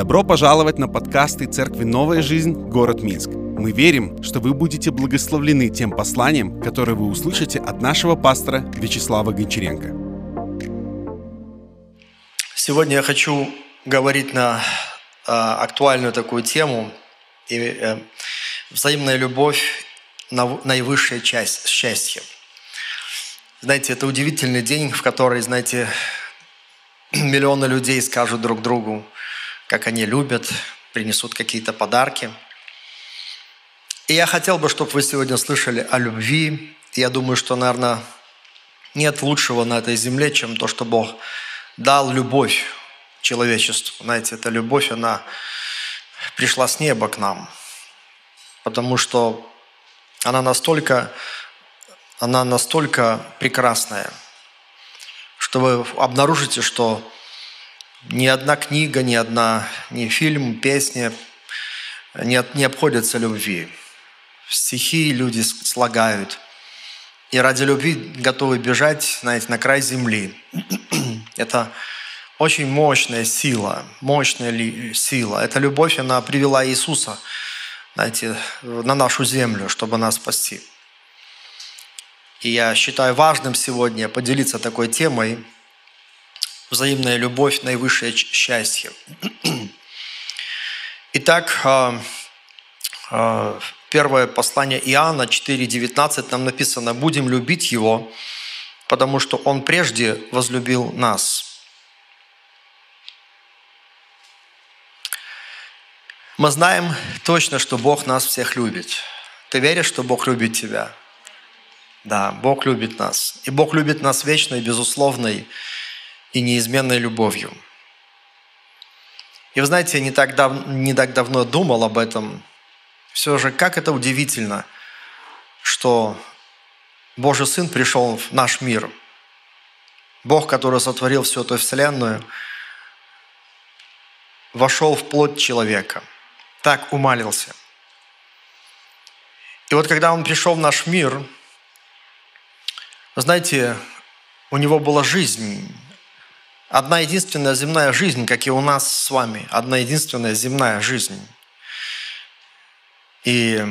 Добро пожаловать на подкасты Церкви «Новая жизнь. Город Минск». Мы верим, что вы будете благословлены тем посланием, которое вы услышите от нашего пастора Вячеслава Гончаренко. Сегодня я хочу говорить на э, актуальную такую тему и, э, взаимная любовь на наивысшая часть счастья. Знаете, это удивительный день, в который, знаете, миллионы людей скажут друг другу, как они любят, принесут какие-то подарки. И я хотел бы, чтобы вы сегодня слышали о любви. Я думаю, что, наверное, нет лучшего на этой земле, чем то, что Бог дал любовь человечеству. Знаете, эта любовь, она пришла с неба к нам, потому что она настолько, она настолько прекрасная, что вы обнаружите, что ни одна книга, ни одна, ни фильм, песня не, не обходятся любви. Стихи люди слагают. И ради любви готовы бежать, знаете, на край земли. Это очень мощная сила, мощная сила. Эта любовь, она привела Иисуса, знаете, на нашу землю, чтобы нас спасти. И я считаю важным сегодня поделиться такой темой «Взаимная любовь – наивысшее счастье». Итак, а, а, первое послание Иоанна 4,19 нам написано «Будем любить Его, потому что Он прежде возлюбил нас». Мы знаем точно, что Бог нас всех любит. Ты веришь, что Бог любит тебя? Да, Бог любит нас. И Бог любит нас вечной, безусловной и неизменной любовью. И вы знаете, я не так, дав... не так давно думал об этом. Все же, как это удивительно, что Божий Сын пришел в наш мир. Бог, который сотворил всю эту вселенную, вошел в плоть человека. Так умалился. И вот когда Он пришел в наш мир – знаете, у него была жизнь, одна единственная земная жизнь, как и у нас с вами, одна единственная земная жизнь. И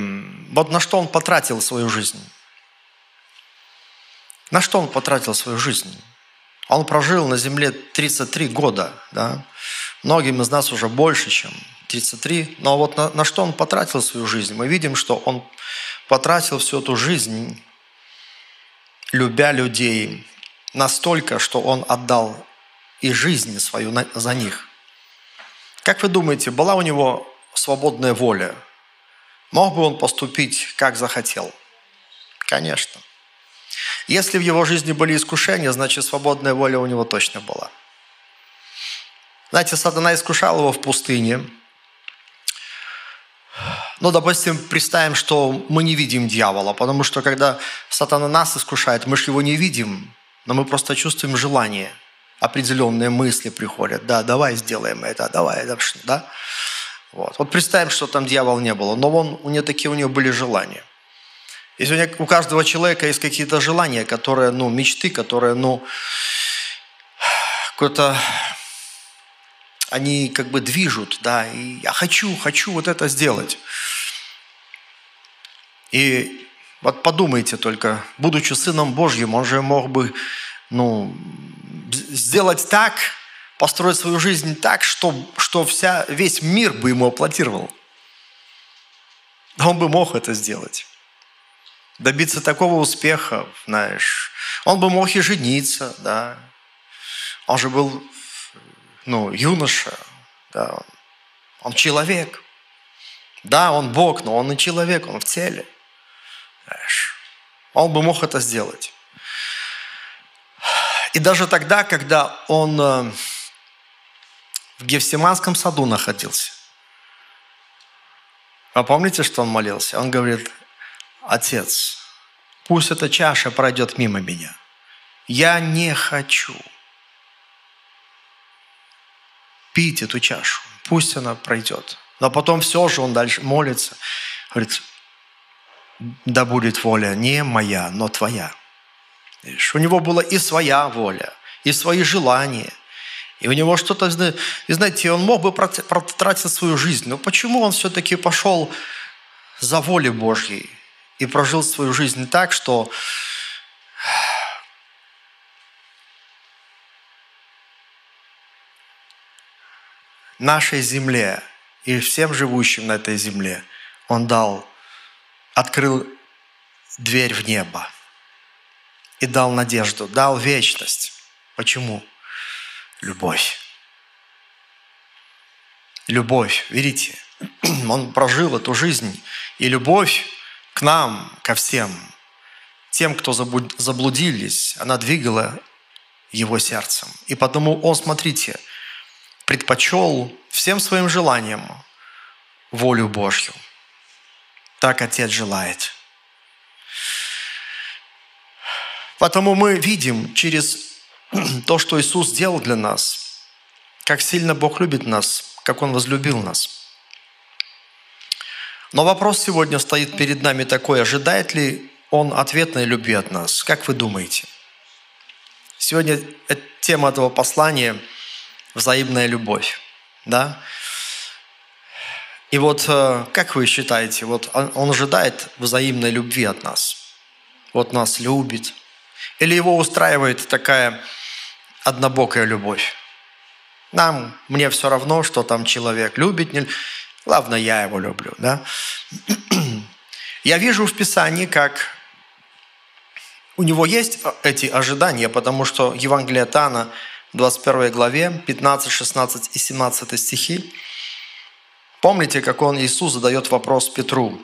вот на что он потратил свою жизнь? На что он потратил свою жизнь? Он прожил на земле 33 года, да? Многим из нас уже больше, чем 33. Но вот на, на что он потратил свою жизнь? Мы видим, что он потратил всю эту жизнь любя людей настолько, что Он отдал и жизнь свою за них. Как вы думаете, была у него свободная воля? Мог бы он поступить, как захотел? Конечно. Если в его жизни были искушения, значит, свободная воля у него точно была. Знаете, сатана искушал его в пустыне – ну, допустим, представим, что мы не видим дьявола, потому что когда сатана нас искушает, мы же его не видим, но мы просто чувствуем желание. Определенные мысли приходят. Да, давай сделаем это, давай, да. Вот. вот представим, что там дьявола не было, но он, у него такие у него были желания. И сегодня у каждого человека есть какие-то желания, которые, ну, мечты, которые, ну, какой-то они как бы движут, да, и я хочу, хочу вот это сделать. И вот подумайте только, будучи Сыном Божьим, он же мог бы, ну, сделать так, построить свою жизнь так, что, что вся, весь мир бы ему аплодировал. Он бы мог это сделать. Добиться такого успеха, знаешь. Он бы мог и жениться, да. Он же был ну, юноша, да, он, человек. Да, он Бог, но он и человек, он в теле. Знаешь, он бы мог это сделать. И даже тогда, когда он э, в Гефсиманском саду находился, а помните, что он молился? Он говорит, Отец, пусть эта чаша пройдет мимо меня. Я не хочу – пить эту чашу, пусть она пройдет. Но потом все же он дальше молится, говорит, да будет воля не моя, но твоя. Видишь, у него была и своя воля, и свои желания, И у него что-то, знаете, он мог бы протратить свою жизнь, но почему он все-таки пошел за волей Божьей и прожил свою жизнь так, что нашей земле и всем живущим на этой земле Он дал, открыл дверь в небо и дал надежду, дал вечность. Почему? Любовь. Любовь, видите, он прожил эту жизнь. И любовь к нам, ко всем, тем, кто заблудились, она двигала его сердцем. И потому он, смотрите, предпочел всем своим желаниям волю Божью. Так Отец желает. Потому мы видим через то, что Иисус сделал для нас, как сильно Бог любит нас, как Он возлюбил нас. Но вопрос сегодня стоит перед нами такой, ожидает ли Он ответной любви от нас? Как вы думаете? Сегодня тема этого послания – взаимная любовь. Да? И вот э, как вы считаете, вот он ожидает взаимной любви от нас? Вот нас любит. Или его устраивает такая однобокая любовь? Нам, мне все равно, что там человек любит, не... главное, я его люблю. Да? Я вижу в Писании, как у него есть эти ожидания, потому что Евангелие Тана – 21 главе, 15, 16 и 17 стихи. Помните, как он, Иисус, задает вопрос Петру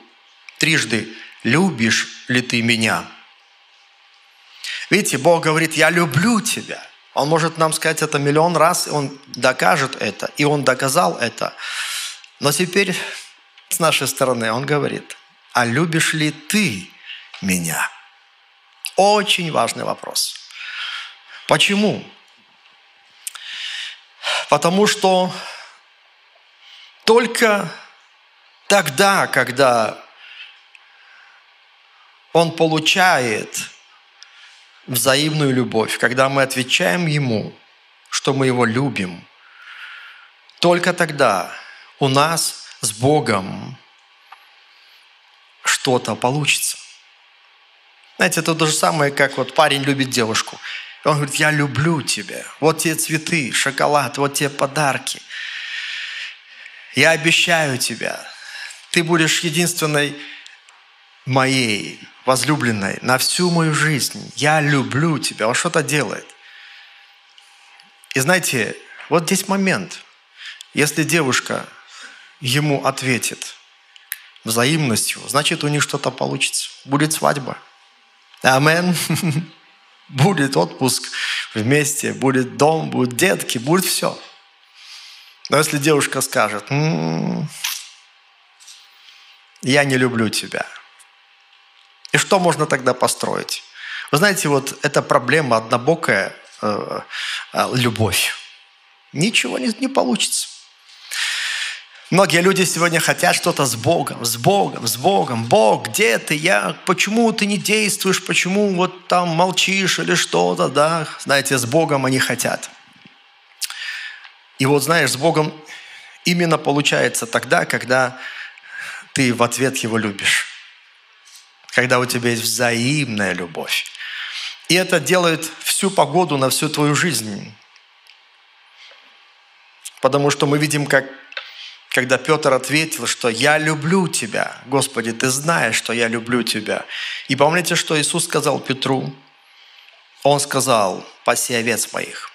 трижды, «Любишь ли ты меня?» Видите, Бог говорит, «Я люблю тебя». Он может нам сказать это миллион раз, и Он докажет это, и Он доказал это. Но теперь с нашей стороны Он говорит, «А любишь ли ты меня?» Очень важный вопрос. Почему? Потому что только тогда, когда он получает взаимную любовь, когда мы отвечаем ему, что мы его любим, только тогда у нас с Богом что-то получится. Знаете, это то же самое, как вот парень любит девушку. Он говорит, я люблю тебя. Вот те цветы, шоколад, вот те подарки. Я обещаю тебя, ты будешь единственной моей возлюбленной на всю мою жизнь. Я люблю тебя. Он что-то делает. И знаете, вот здесь момент. Если девушка ему ответит взаимностью, значит, у них что-то получится. Будет свадьба. Амен. Будет отпуск вместе, будет дом, будут детки, будет все. Но если девушка скажет, м-м, я не люблю тебя, и что можно тогда построить? Вы знаете, вот эта проблема однобокая э, э, любовь. Ничего не, не получится. Многие люди сегодня хотят что-то с Богом, с Богом, с Богом. Бог, где ты? Я, почему ты не действуешь? Почему вот там молчишь или что-то, да? Знаете, с Богом они хотят. И вот знаешь, с Богом именно получается тогда, когда ты в ответ Его любишь. Когда у тебя есть взаимная любовь. И это делает всю погоду на всю твою жизнь. Потому что мы видим, как когда Петр ответил, что «Я люблю тебя, Господи, Ты знаешь, что я люблю тебя». И помните, что Иисус сказал Петру? Он сказал «Паси овец моих».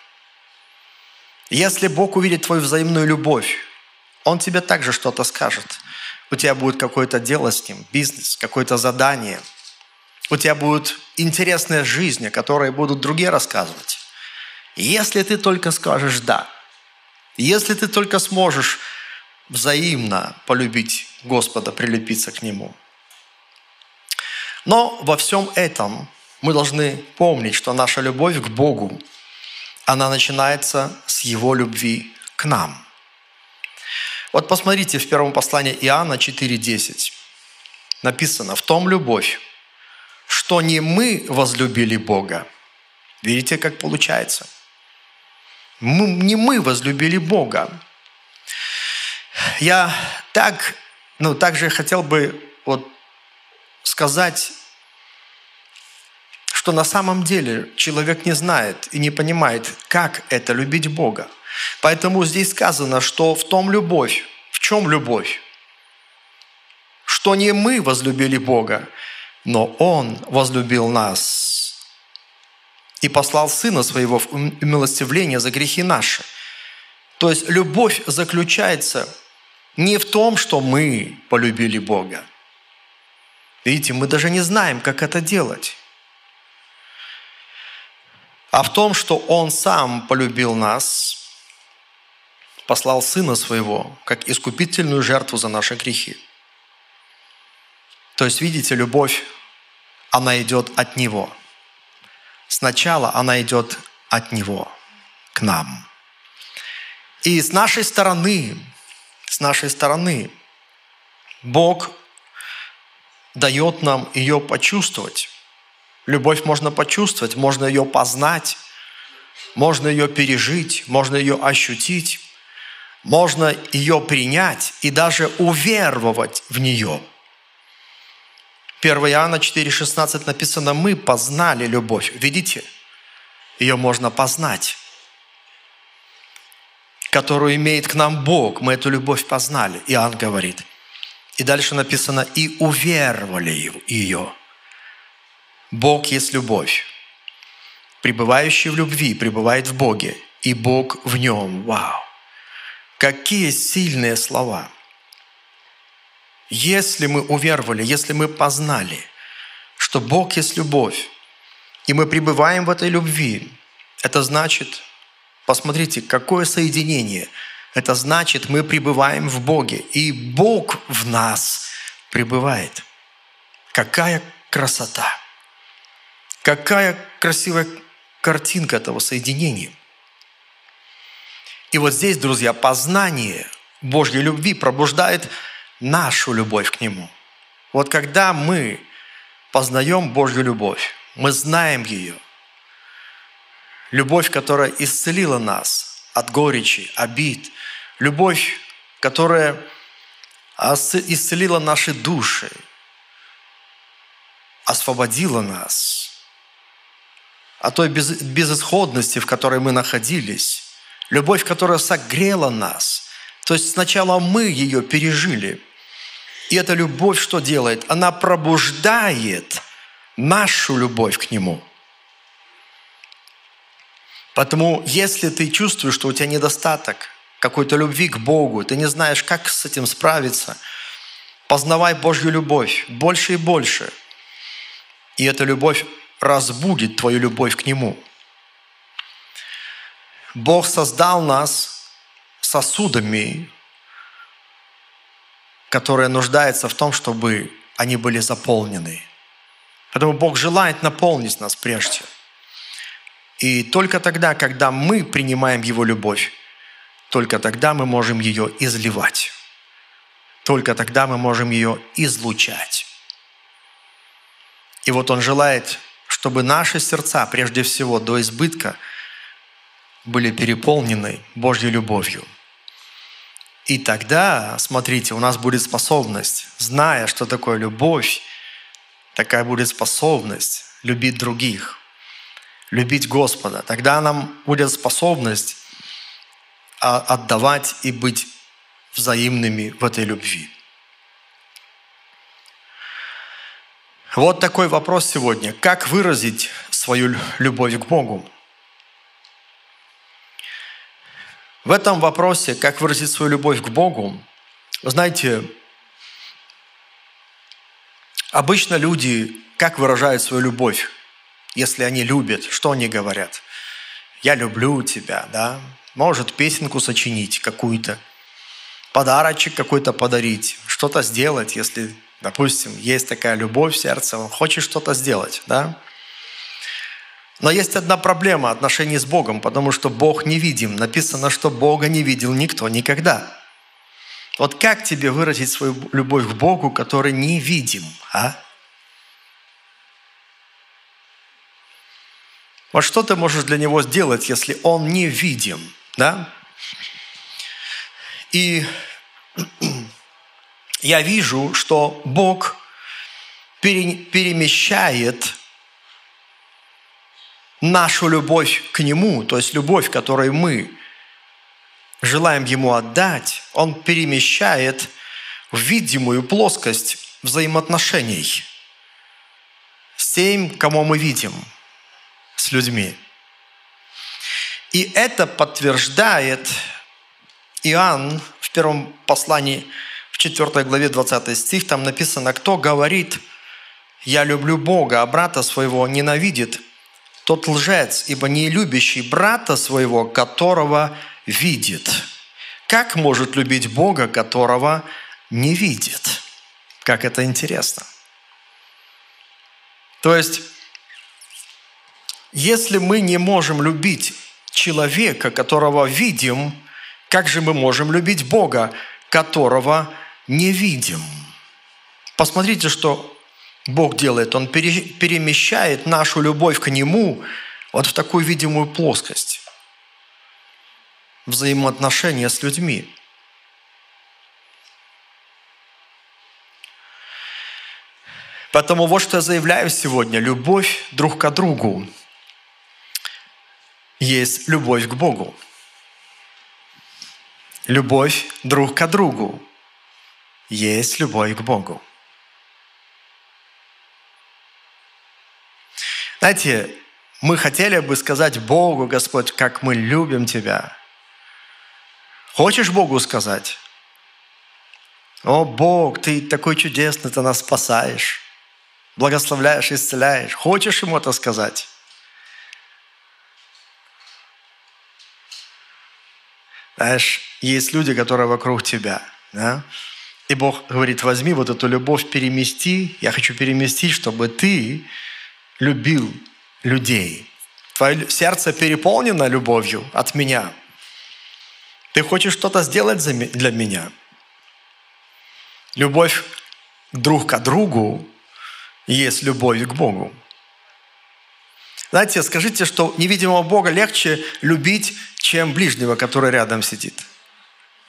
Если Бог увидит твою взаимную любовь, Он тебе также что-то скажет. У тебя будет какое-то дело с Ним, бизнес, какое-то задание. У тебя будет интересная жизнь, о которой будут другие рассказывать. Если ты только скажешь «да», если ты только сможешь взаимно полюбить Господа, прилепиться к Нему. Но во всем этом мы должны помнить, что наша любовь к Богу, она начинается с Его любви к нам. Вот посмотрите в первом послании Иоанна 4.10. Написано, в том любовь, что не мы возлюбили Бога. Видите, как получается? Мы, не мы возлюбили Бога. Я так, ну, также хотел бы вот сказать, что на самом деле человек не знает и не понимает, как это любить Бога. Поэтому здесь сказано, что в том любовь. В чем любовь? Что не мы возлюбили Бога, но Он возлюбил нас и послал Сына Своего в умилостивление за грехи наши. То есть любовь заключается не в том, что мы полюбили Бога. Видите, мы даже не знаем, как это делать. А в том, что Он Сам полюбил нас, послал Сына Своего, как искупительную жертву за наши грехи. То есть, видите, любовь, она идет от Него. Сначала она идет от Него к нам. И с нашей стороны, с нашей стороны, Бог дает нам ее почувствовать. Любовь можно почувствовать, можно ее познать, можно ее пережить, можно ее ощутить, можно ее принять и даже уверовать в нее – 1 Иоанна 4,16 написано, мы познали любовь. Видите? Ее можно познать, которую имеет к нам Бог. Мы эту любовь познали. Иоанн говорит. И дальше написано, и уверовали ее. Бог есть любовь. Пребывающий в любви пребывает в Боге, и Бог в нем. Вау! Какие сильные слова! Если мы уверовали, если мы познали, что Бог есть любовь, и мы пребываем в этой любви, это значит, посмотрите, какое соединение. Это значит, мы пребываем в Боге, и Бог в нас пребывает. Какая красота! Какая красивая картинка этого соединения. И вот здесь, друзья, познание Божьей любви пробуждает нашу любовь к Нему. Вот когда мы познаем Божью любовь, мы знаем ее. Любовь, которая исцелила нас от горечи, обид. Любовь, которая исцелила наши души, освободила нас от той безысходности, в которой мы находились. Любовь, которая согрела нас. То есть сначала мы ее пережили – и эта любовь что делает? Она пробуждает нашу любовь к Нему. Поэтому, если ты чувствуешь, что у тебя недостаток какой-то любви к Богу, ты не знаешь, как с этим справиться, познавай Божью любовь больше и больше. И эта любовь разбудит твою любовь к Нему. Бог создал нас сосудами которая нуждается в том, чтобы они были заполнены. Поэтому Бог желает наполнить нас прежде. И только тогда, когда мы принимаем Его любовь, только тогда мы можем ее изливать. Только тогда мы можем ее излучать. И вот Он желает, чтобы наши сердца, прежде всего, до избытка, были переполнены Божьей любовью – и тогда, смотрите, у нас будет способность, зная, что такое любовь, такая будет способность любить других, любить Господа. Тогда нам будет способность а, отдавать и быть взаимными в этой любви. Вот такой вопрос сегодня. Как выразить свою любовь к Богу? В этом вопросе, как выразить свою любовь к Богу, знаете, обычно люди как выражают свою любовь, если они любят, что они говорят? «Я люблю тебя», да? Может, песенку сочинить какую-то, подарочек какой-то подарить, что-то сделать, если, допустим, есть такая любовь в сердце, он хочет что-то сделать, да? Но есть одна проблема отношений с Богом, потому что Бог невидим. Написано, что Бога не видел никто никогда. Вот как тебе выразить свою любовь к Богу, который невидим, а? Вот что ты можешь для него сделать, если он не видим, да? И я вижу, что Бог перемещает нашу любовь к Нему, то есть любовь, которой мы желаем Ему отдать, Он перемещает в видимую плоскость взаимоотношений с тем, кому мы видим, с людьми. И это подтверждает Иоанн в первом послании, в 4 главе 20 стих, там написано, кто говорит, я люблю Бога, а брата своего ненавидит, тот лжец, ибо не любящий брата своего, которого видит. Как может любить Бога, которого не видит? Как это интересно. То есть, если мы не можем любить человека, которого видим, как же мы можем любить Бога, которого не видим? Посмотрите, что Бог делает. Он перемещает нашу любовь к Нему вот в такую видимую плоскость. Взаимоотношения с людьми. Поэтому вот что я заявляю сегодня. Любовь друг к другу есть любовь к Богу. Любовь друг к другу есть любовь к Богу. Знаете, мы хотели бы сказать Богу, Господь, как мы любим Тебя. Хочешь Богу сказать? О, Бог, Ты такой чудесный, Ты нас спасаешь благословляешь, исцеляешь. Хочешь ему это сказать? Знаешь, есть люди, которые вокруг тебя. Да? И Бог говорит, возьми вот эту любовь, перемести. Я хочу переместить, чтобы ты любил людей. Твое сердце переполнено любовью от меня. Ты хочешь что-то сделать для меня. Любовь друг к другу есть любовь к Богу. Знаете, скажите, что невидимого Бога легче любить, чем ближнего, который рядом сидит.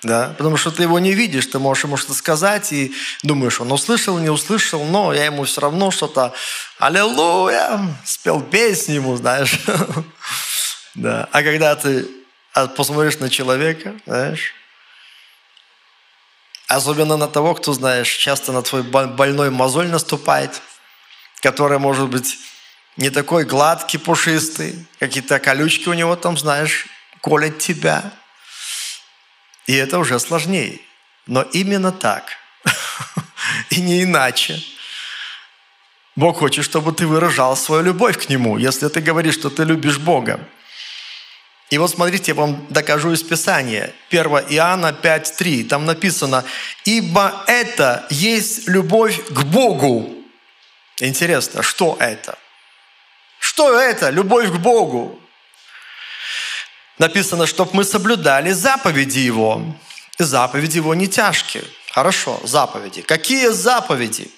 Да? Потому что ты его не видишь, ты можешь ему что-то сказать и думаешь, он услышал, не услышал, но я ему все равно что-то, аллилуйя, спел песню ему, знаешь. да. А когда ты посмотришь на человека, знаешь, особенно на того, кто, знаешь, часто на твой больной мозоль наступает – который может быть не такой гладкий, пушистый, какие-то колючки у него там, знаешь, колят тебя. И это уже сложнее. Но именно так. И не иначе. Бог хочет, чтобы ты выражал свою любовь к Нему, если ты говоришь, что ты любишь Бога. И вот смотрите, я вам докажу из Писания. 1 Иоанна 5.3. Там написано, «Ибо это есть любовь к Богу, Интересно, что это? Что это? Любовь к Богу. Написано, чтобы мы соблюдали заповеди Его. И заповеди Его не тяжкие. Хорошо, заповеди. Какие заповеди?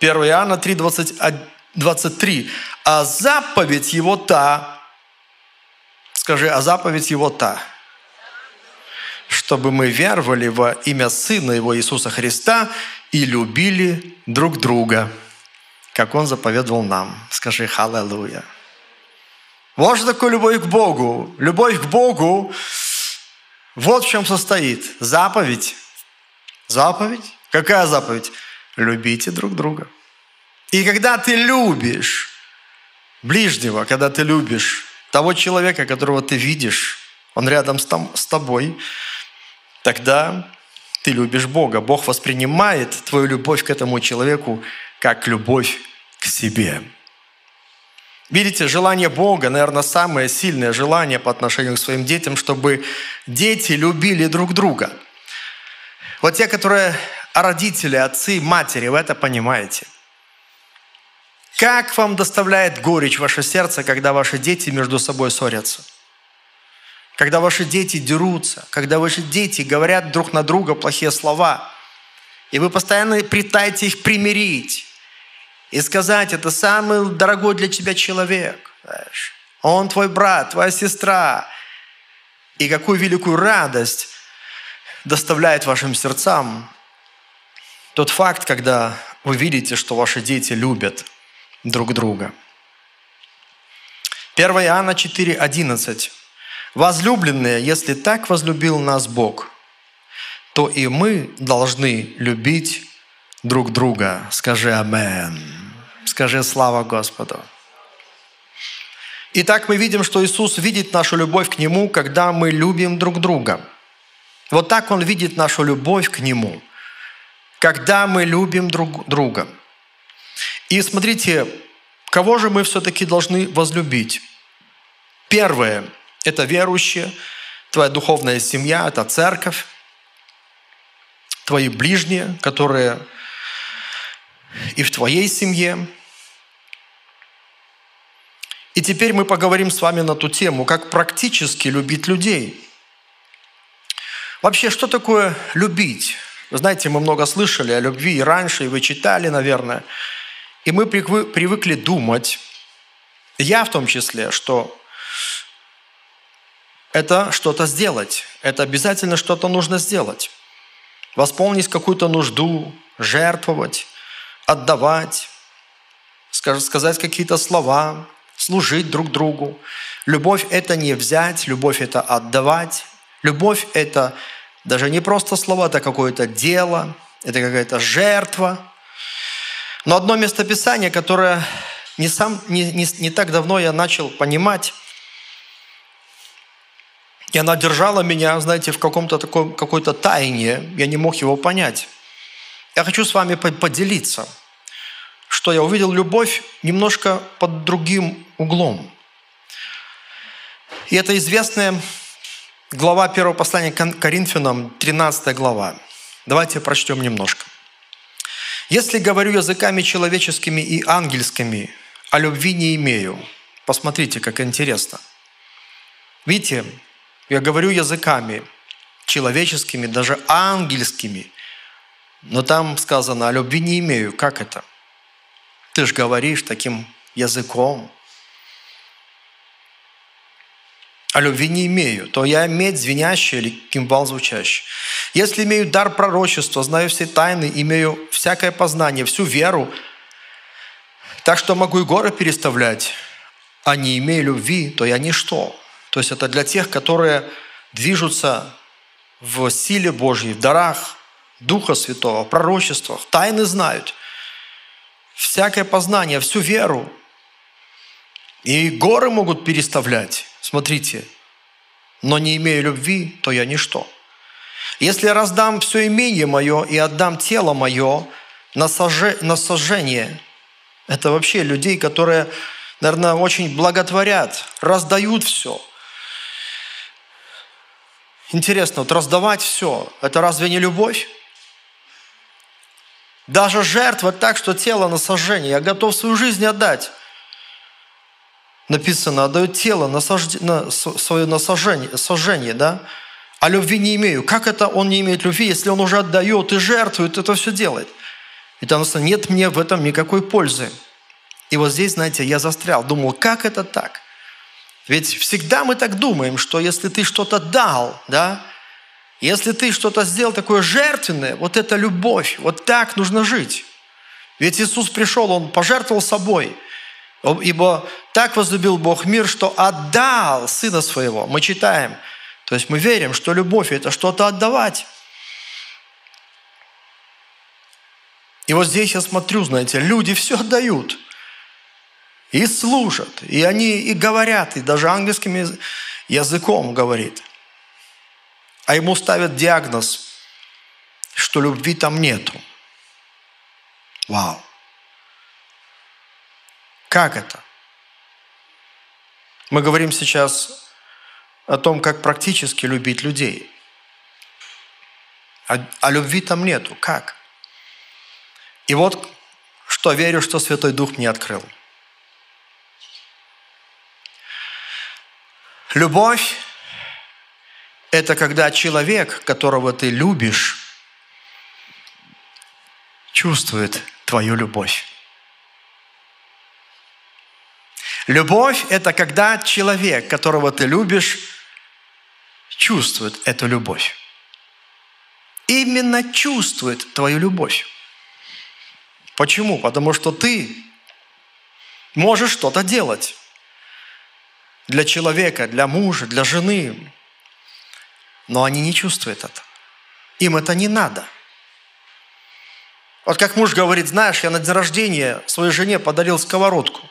1 Иоанна 3, 20, 23. А заповедь Его та, скажи, а заповедь Его та, чтобы мы веровали во имя Сына Его Иисуса Христа и любили друг друга как Он заповедовал нам. Скажи «Халлелуя». Вот что такое любовь к Богу. Любовь к Богу вот в чем состоит. Заповедь. Заповедь. Какая заповедь? Любите друг друга. И когда ты любишь ближнего, когда ты любишь того человека, которого ты видишь, он рядом с тобой, тогда ты любишь Бога. Бог воспринимает твою любовь к этому человеку как любовь к себе. Видите, желание Бога, наверное, самое сильное желание по отношению к своим детям, чтобы дети любили друг друга. Вот те, которые родители, отцы, матери, вы это понимаете. Как вам доставляет горечь ваше сердце, когда ваши дети между собой ссорятся? Когда ваши дети дерутся, когда ваши дети говорят друг на друга плохие слова, и вы постоянно пытаетесь их примирить, и сказать, это самый дорогой для тебя человек. Знаешь. Он твой брат, твоя сестра. И какую великую радость доставляет вашим сердцам тот факт, когда вы видите, что ваши дети любят друг друга. 1 Иоанна 4:11. Возлюбленные, если так возлюбил нас Бог, то и мы должны любить друг друга. Скажи Амен. Скажи слава Господу. Итак, мы видим, что Иисус видит нашу любовь к Нему, когда мы любим друг друга. Вот так Он видит нашу любовь к Нему, когда мы любим друг друга. И смотрите, кого же мы все-таки должны возлюбить? Первое – это верующие, твоя духовная семья, это церковь, твои ближние, которые и в твоей семье. И теперь мы поговорим с вами на ту тему, как практически любить людей. Вообще, что такое любить? Вы знаете, мы много слышали о любви и раньше, и вы читали, наверное. И мы привыкли думать, я в том числе, что это что-то сделать. Это обязательно что-то нужно сделать. Восполнить какую-то нужду, жертвовать, отдавать, сказать какие-то слова, служить друг другу. Любовь – это не взять, любовь – это отдавать. Любовь – это даже не просто слова, это какое-то дело, это какая-то жертва. Но одно местописание, которое не, сам, не, не, не так давно я начал понимать, и она держала меня, знаете, в каком-то такой, какой-то тайне, я не мог его понять. Я хочу с вами поделиться, что я увидел любовь немножко под другим углом. И это известная глава первого послания к Коринфянам, 13 глава. Давайте прочтем немножко. «Если говорю языками человеческими и ангельскими, а любви не имею». Посмотрите, как интересно. Видите, я говорю языками человеческими, даже ангельскими – но там сказано, о любви не имею. Как это? Ты же говоришь таким языком. А любви не имею, то я медь звенящая или кимвал звучащий. Если имею дар пророчества, знаю все тайны, имею всякое познание, всю веру, так что могу и горы переставлять, а не имею любви, то я ничто. То есть это для тех, которые движутся в силе Божьей, в дарах, Духа Святого, пророчествах, тайны знают, всякое познание, всю веру. И горы могут переставлять, смотрите, но не имея любви, то я ничто. Если я раздам все имение мое и отдам тело мое на, соже, на сожжение, это вообще людей, которые, наверное, очень благотворят, раздают все – Интересно, вот раздавать все, это разве не любовь? Даже жертва так, что тело на сожжение. Я готов свою жизнь отдать. Написано, отдаю тело на, сожж... на свое на сожжение, сожжение, да? А любви не имею. Как это он не имеет любви, если он уже отдает и жертвует, это все делает? И там написано, нет мне в этом никакой пользы. И вот здесь, знаете, я застрял, думал, как это так? Ведь всегда мы так думаем, что если ты что-то дал, да, если ты что-то сделал такое жертвенное, вот это любовь, вот так нужно жить. Ведь Иисус пришел, Он пожертвовал собой. Ибо так возлюбил Бог мир, что отдал Сына Своего. Мы читаем. То есть мы верим, что любовь – это что-то отдавать. И вот здесь я смотрю, знаете, люди все отдают. И служат, и они и говорят, и даже ангельским языком говорит – а ему ставят диагноз, что любви там нету. Вау. Как это? Мы говорим сейчас о том, как практически любить людей. А, а любви там нету. Как? И вот что верю, что Святой Дух мне открыл. Любовь это когда человек, которого ты любишь, чувствует твою любовь. Любовь – это когда человек, которого ты любишь, чувствует эту любовь. Именно чувствует твою любовь. Почему? Потому что ты можешь что-то делать для человека, для мужа, для жены, но они не чувствуют это. Им это не надо. Вот как муж говорит, знаешь, я на день рождения своей жене подарил сковородку.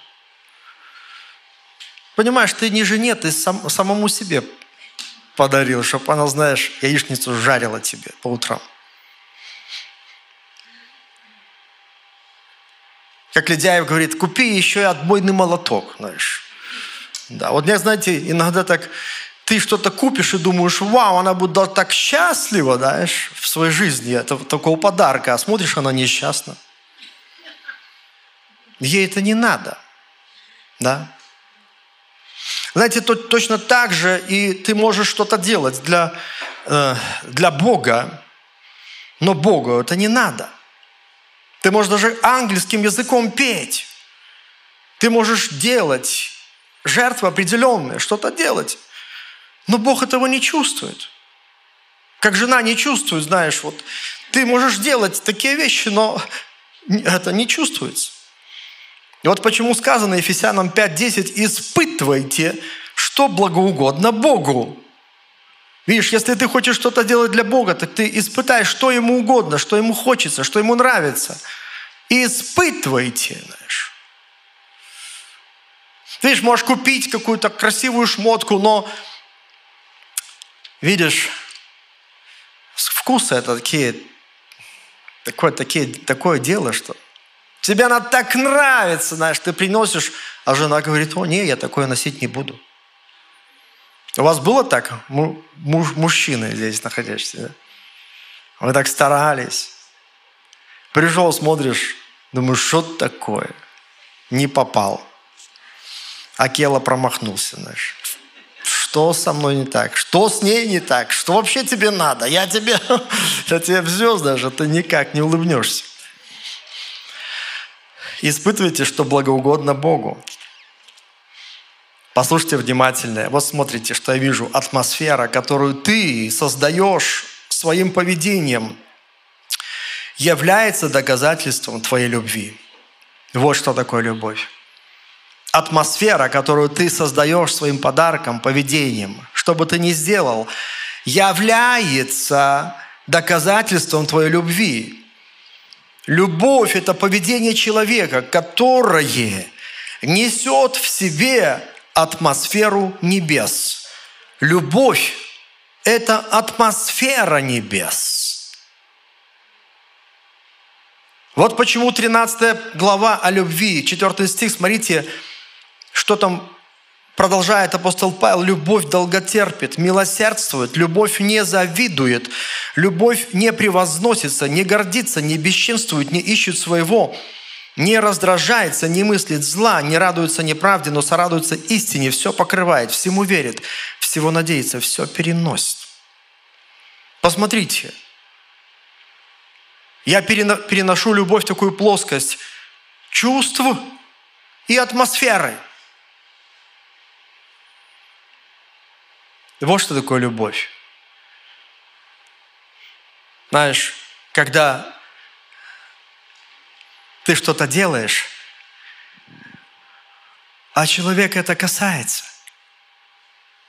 Понимаешь, ты не жене, ты сам, самому себе подарил, чтобы она, знаешь, яичницу жарила тебе по утрам. Как Ледяев говорит, купи еще и отбойный молоток, знаешь. Да, вот мне, знаете, иногда так, ты что-то купишь и думаешь, вау, она будет так счастлива, знаешь, в своей жизни, это такого подарка, а смотришь, она несчастна. Ей это не надо, да. Знаете, то, точно так же и ты можешь что-то делать для, э, для Бога, но Богу это не надо. Ты можешь даже ангельским языком петь. Ты можешь делать жертвы определенные, что-то делать. Но Бог этого не чувствует. Как жена не чувствует, знаешь, вот ты можешь делать такие вещи, но это не чувствуется. И вот почему сказано Ефесянам 5.10, испытывайте, что благоугодно Богу. Видишь, если ты хочешь что-то делать для Бога, так ты испытай, что Ему угодно, что Ему хочется, что Ему нравится. И испытывайте, знаешь. Ты видишь, можешь купить какую-то красивую шмотку, но, видишь, вкусы это такие, такое, такие, такое дело, что Тебе она так нравится, знаешь, ты приносишь, а жена говорит, о, не, я такое носить не буду. У вас было так, муж, мужчины здесь находящиеся? Да? Вы так старались. Пришел, смотришь, думаешь, что такое? Не попал. Акела промахнулся, знаешь. Что со мной не так? Что с ней не так? Что вообще тебе надо? Я тебе, я тебе в звезд даже, ты никак не улыбнешься. Испытывайте, что благоугодно Богу. Послушайте внимательно. Вот смотрите, что я вижу. Атмосфера, которую ты создаешь своим поведением, является доказательством твоей любви. Вот что такое любовь. Атмосфера, которую ты создаешь своим подарком, поведением, что бы ты ни сделал, является доказательством твоей любви. Любовь – это поведение человека, которое несет в себе атмосферу небес. Любовь – это атмосфера небес. Вот почему 13 глава о любви, 4 стих, смотрите, что там Продолжает апостол Павел, любовь долготерпит, милосердствует, любовь не завидует, любовь не превозносится, не гордится, не бесчинствует, не ищет своего, не раздражается, не мыслит зла, не радуется неправде, но сорадуется истине, все покрывает, всему верит, всего надеется, все переносит. Посмотрите, я переношу любовь в такую плоскость чувств и атмосферы – вот что такое любовь. Знаешь, когда ты что-то делаешь, а человек это касается,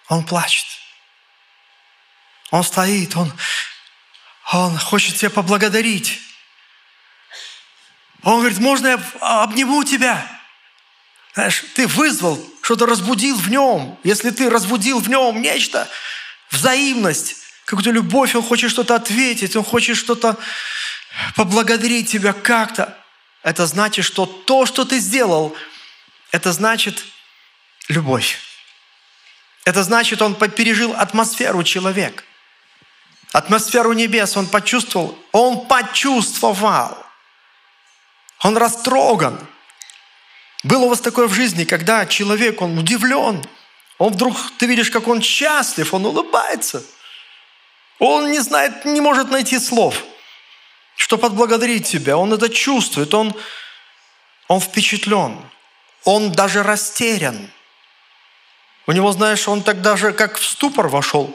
он плачет. Он стоит, он, он хочет тебя поблагодарить. Он говорит, можно я обниму тебя? Знаешь, ты вызвал, что-то разбудил в нем. Если ты разбудил в нем нечто, взаимность, какую-то любовь, он хочет что-то ответить, он хочет что-то поблагодарить тебя как-то. Это значит, что то, что ты сделал, это значит любовь. Это значит, он пережил атмосферу человека. Атмосферу небес он почувствовал. Он почувствовал. Он растроган. Было у вас такое в жизни, когда человек, он удивлен, он вдруг, ты видишь, как он счастлив, он улыбается. Он не знает, не может найти слов, чтобы отблагодарить тебя. Он это чувствует, он, он впечатлен. он даже растерян. У него, знаешь, он так даже как в ступор вошел.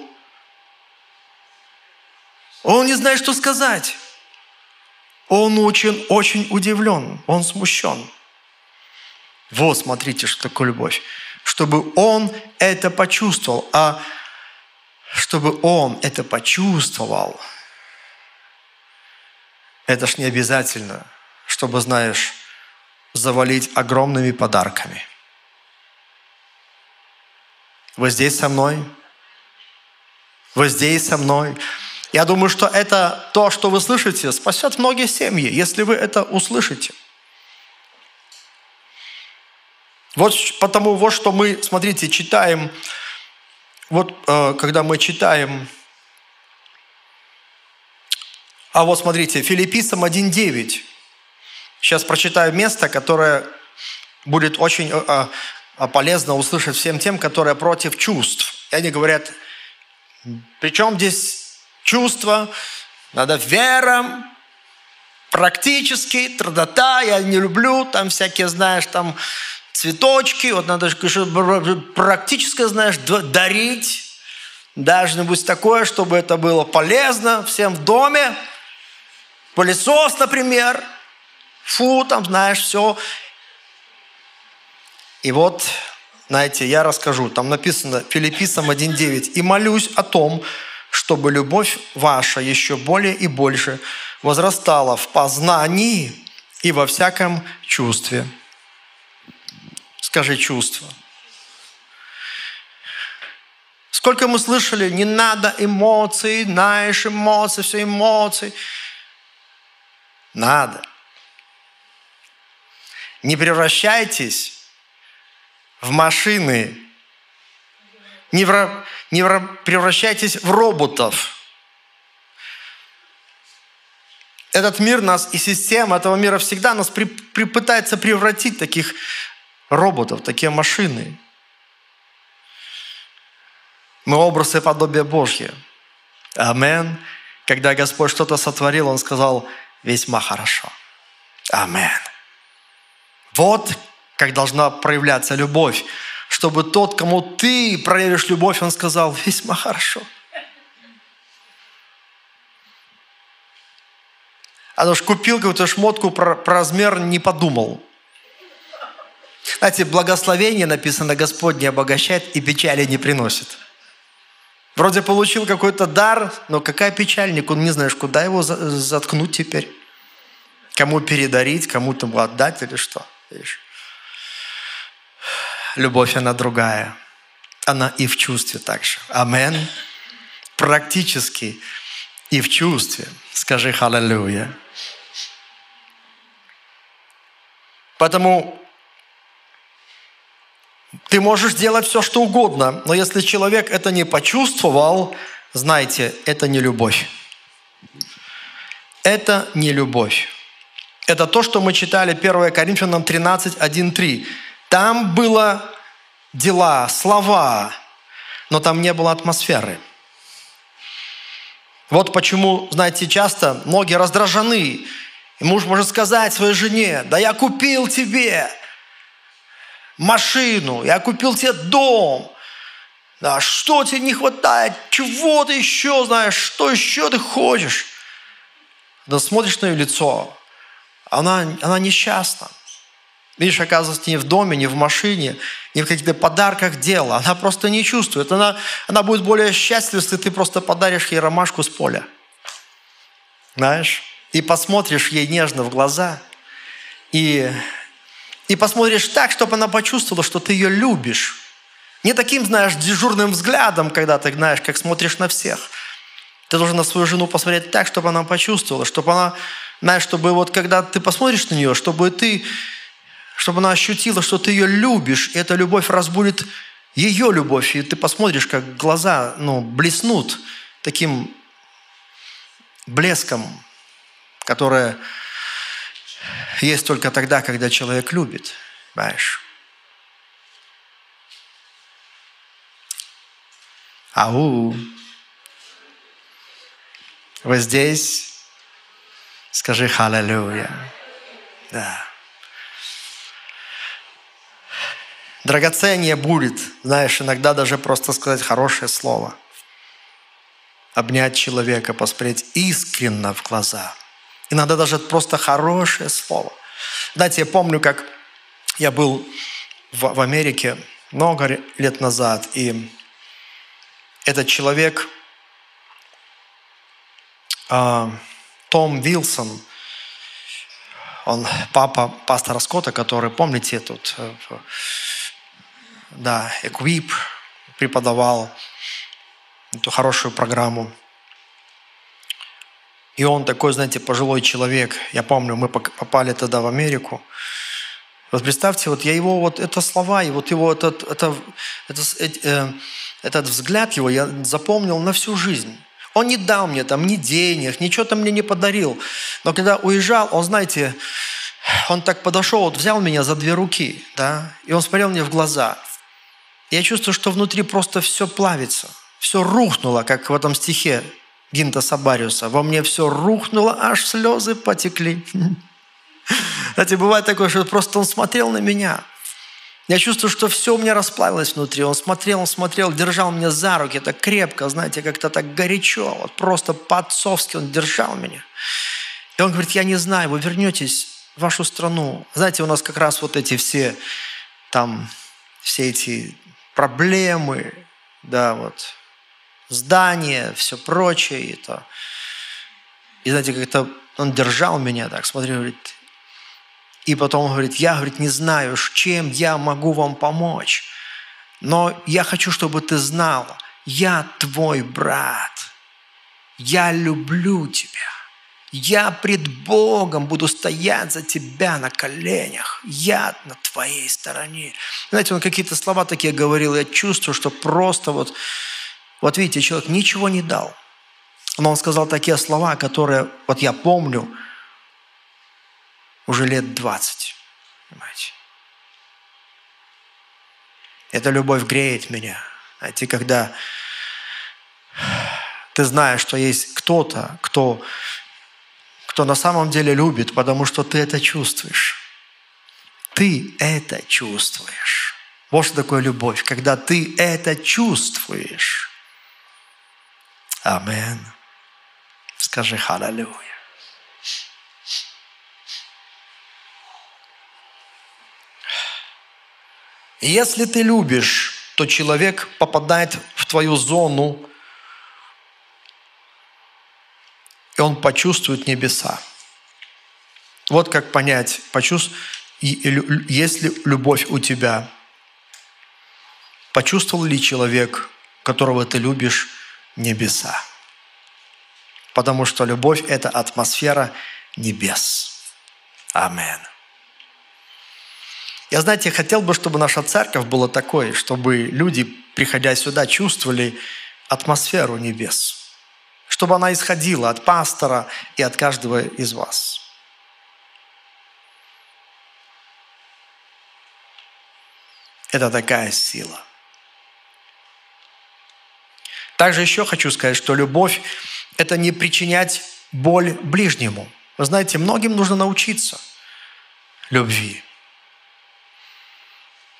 Он не знает, что сказать. Он очень, очень удивлен, он смущен. Вот, смотрите, что такое любовь. Чтобы он это почувствовал. А чтобы он это почувствовал, это ж не обязательно, чтобы, знаешь, завалить огромными подарками. Вы здесь со мной? Вы здесь со мной? Я думаю, что это то, что вы слышите, спасет многие семьи, если вы это услышите. Вот потому вот что мы, смотрите, читаем, вот э, когда мы читаем, а вот смотрите, Филиппийцам 1.9, сейчас прочитаю место, которое будет очень э, э, полезно услышать всем тем, которые против чувств. И они говорят, причем здесь чувства, надо вера, практически, традота, я не люблю, там всякие, знаешь, там цветочки, вот надо практически, знаешь, дарить, должно быть такое, чтобы это было полезно всем в доме, пылесос, например, фу, там, знаешь, все. И вот, знаете, я расскажу, там написано Филиппийцам 1.9, «И молюсь о том, чтобы любовь ваша еще более и больше возрастала в познании и во всяком чувстве. Скажи чувство. Сколько мы слышали, не надо эмоций, знаешь, эмоции, все эмоции. Надо. Не превращайтесь в машины, не, в, не превращайтесь в роботов. Этот мир нас и система этого мира всегда нас при, при, пытается превратить таких роботов, такие машины. Мы образ и подобие Божье. Амен. Когда Господь что-то сотворил, Он сказал, весьма хорошо. Амен. Вот как должна проявляться любовь чтобы тот, кому ты проявишь любовь, он сказал, весьма хорошо. А то ж купил какую-то шмотку, про, про размер не подумал. Знаете, благословение написано, Господь не обогащает и печали не приносит. Вроде получил какой-то дар, но какая печаль, никуда не знаешь, куда его заткнуть теперь. Кому передарить, кому-то отдать или что. Любовь, она другая. Она и в чувстве также. Амен. Практически и в чувстве. Скажи халалюя. Поэтому ты можешь делать все, что угодно, но если человек это не почувствовал, знайте, это не любовь. Это не любовь. Это то, что мы читали 1 Коринфянам 13, 1, 3. Там было дела, слова, но там не было атмосферы. Вот почему, знаете, часто многие раздражены. И муж может сказать своей жене, да я купил тебе машину, я купил тебе дом, да, что тебе не хватает, чего ты еще знаешь, что еще ты хочешь. Да смотришь на ее лицо, она, она несчастна. Видишь, оказывается, не в доме, не в машине, не в каких-то подарках дело. Она просто не чувствует. Она, она будет более счастлива, если ты просто подаришь ей ромашку с поля. Знаешь? И посмотришь ей нежно в глаза. И, и посмотришь так, чтобы она почувствовала, что ты ее любишь. Не таким, знаешь, дежурным взглядом, когда ты, знаешь, как смотришь на всех. Ты должен на свою жену посмотреть так, чтобы она почувствовала, чтобы она, знаешь, чтобы вот когда ты посмотришь на нее, чтобы ты чтобы она ощутила, что ты ее любишь, и эта любовь разбудит ее любовь, и ты посмотришь, как глаза ну, блеснут таким блеском, которое есть только тогда, когда человек любит, понимаешь? Ау! Вы здесь? Скажи «Халлелуя». Да. Драгоценнее будет, знаешь, иногда даже просто сказать хорошее слово. Обнять человека, посмотреть искренно в глаза. Иногда даже просто хорошее слово. Знаете, я помню, как я был в, в Америке много лет назад, и этот человек, э, Том Вилсон, он папа пастора Скотта, который, помните, тут, э, да, Equip преподавал эту хорошую программу. И он такой, знаете, пожилой человек. Я помню, мы попали тогда в Америку. Вот представьте, вот я его, вот это слова, и вот его этот, это, это, э, этот взгляд его я запомнил на всю жизнь. Он не дал мне там ни денег, ничего там мне не подарил. Но когда уезжал, он, знаете, он так подошел, вот взял меня за две руки, да, и он смотрел мне в глаза. Я чувствую, что внутри просто все плавится, все рухнуло, как в этом стихе Гинта Сабариуса. Во мне все рухнуло, аж слезы потекли. Знаете, бывает такое, что просто он смотрел на меня. Я чувствую, что все у меня расплавилось внутри. Он смотрел, он смотрел, держал меня за руки, так крепко, знаете, как-то так горячо. Вот просто по-отцовски он держал меня. И он говорит, я не знаю, вы вернетесь в вашу страну. Знаете, у нас как раз вот эти все там, все эти проблемы, да, вот, здания, все прочее. И, то. и знаете, как-то он держал меня так, смотрел, говорит, и потом говорит, я, говорит, не знаю, чем я могу вам помочь, но я хочу, чтобы ты знала, я твой брат, я люблю тебя. Я пред Богом буду стоять за тебя на коленях. Я на твоей стороне. Знаете, он какие-то слова такие говорил, я чувствую, что просто вот, вот видите, человек ничего не дал. Но он сказал такие слова, которые, вот я помню, уже лет 20. Понимаете? Эта любовь греет меня. Знаете, когда ты знаешь, что есть кто-то, кто, кто на самом деле любит, потому что ты это чувствуешь. Ты это чувствуешь. Вот что такое любовь, когда ты это чувствуешь. Амен. Скажи халалюя. Если ты любишь, то человек попадает в твою зону, и он почувствует небеса. Вот как понять, почувствовать, есть ли любовь у тебя. Почувствовал ли человек, которого ты любишь, небеса? Потому что любовь – это атмосфера небес. Аминь. Я, знаете, хотел бы, чтобы наша церковь была такой, чтобы люди, приходя сюда, чувствовали атмосферу небес. Чтобы она исходила от пастора и от каждого из вас. Это такая сила. Также еще хочу сказать, что любовь – это не причинять боль ближнему. Вы знаете, многим нужно научиться любви.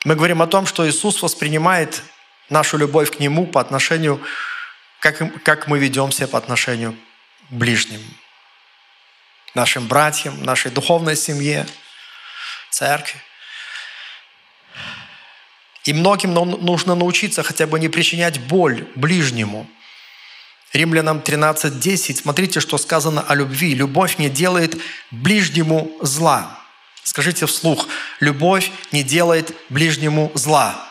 Мы говорим о том, что Иисус воспринимает нашу любовь к Нему по отношению, как, как мы ведем себя по отношению к ближним, нашим братьям, нашей духовной семье, церкви. И многим нужно научиться хотя бы не причинять боль ближнему. Римлянам 13.10, смотрите, что сказано о любви. Любовь не делает ближнему зла. Скажите вслух, любовь не делает ближнему зла.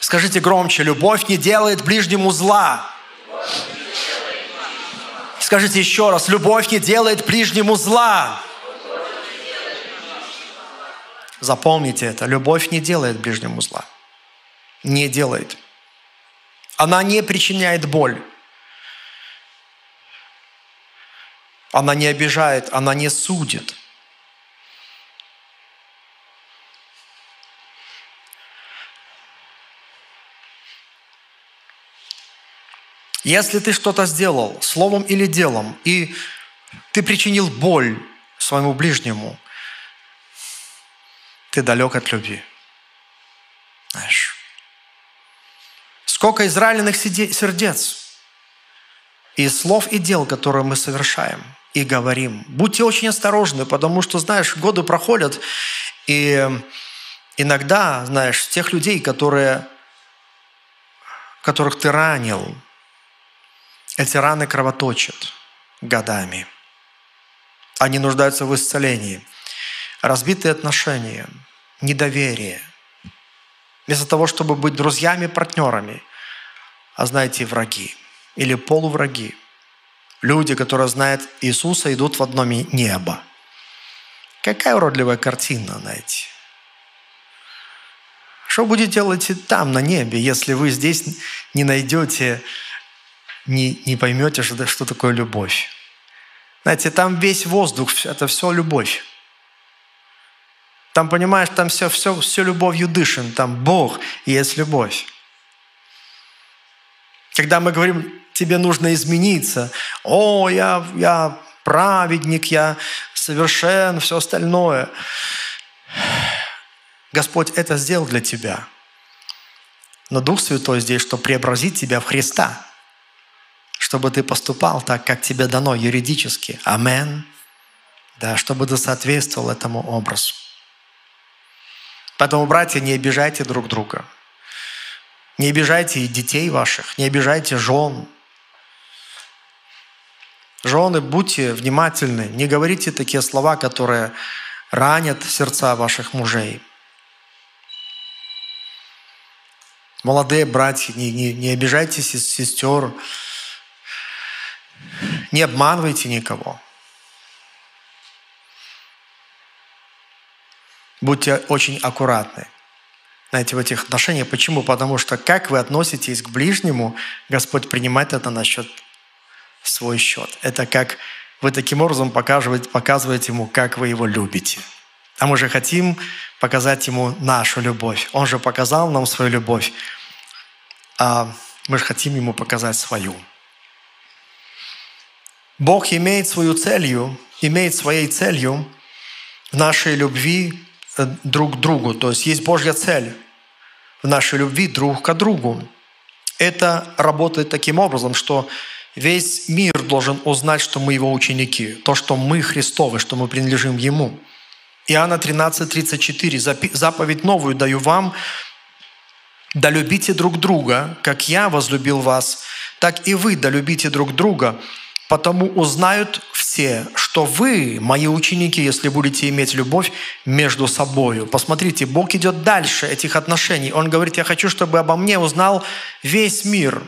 Скажите громче, любовь не делает ближнему зла. Скажите еще раз, любовь не делает ближнему зла. Запомните это, любовь не делает ближнему зла. Не делает. Она не причиняет боль. Она не обижает, она не судит. Если ты что-то сделал словом или делом, и ты причинил боль своему ближнему, ты далек от любви. Знаешь. Сколько израильных сердец и слов и дел, которые мы совершаем и говорим. Будьте очень осторожны, потому что, знаешь, годы проходят, и иногда, знаешь, тех людей, которые, которых ты ранил, эти раны кровоточат годами. Они нуждаются в исцелении. Разбитые отношения, недоверие. Вместо того, чтобы быть друзьями, партнерами, а знаете, враги или полувраги. Люди, которые знают Иисуса, идут в одно небо. Какая уродливая картина, знаете. Что будете делать там, на небе, если вы здесь не найдете, не, не поймете, что, что такое любовь? Знаете, там весь воздух, это все любовь. Там, понимаешь, там все, все, все любовью дышим. Там Бог есть любовь. Когда мы говорим, тебе нужно измениться, о, я, я праведник, я совершен, все остальное. Господь это сделал для тебя. Но Дух Святой здесь, чтобы преобразить тебя в Христа, чтобы ты поступал так, как тебе дано юридически. Амен. Да, чтобы ты соответствовал этому образу. Поэтому, братья, не обижайте друг друга. Не обижайте и детей ваших, не обижайте жен. Жены, будьте внимательны, не говорите такие слова, которые ранят сердца ваших мужей. Молодые братья, не, не, не обижайте сестер, не обманывайте никого. Будьте очень аккуратны знаете, в этих отношениях. Почему? Потому что как вы относитесь к ближнему, Господь принимает это на счет свой счет. Это как вы таким образом показываете, показываете ему, как вы его любите. А мы же хотим показать ему нашу любовь. Он же показал нам свою любовь. А мы же хотим ему показать свою. Бог имеет свою целью, имеет своей целью в нашей любви друг к другу. То есть есть Божья цель в нашей любви друг к другу. Это работает таким образом, что весь мир должен узнать, что мы его ученики, то, что мы Христовы, что мы принадлежим Ему. Иоанна 13, 34. «Заповедь новую даю вам, да любите друг друга, как я возлюбил вас, так и вы да любите друг друга, потому узнают все, что вы мои ученики, если будете иметь любовь между собой. Посмотрите, Бог идет дальше этих отношений. Он говорит, я хочу, чтобы обо мне узнал весь мир.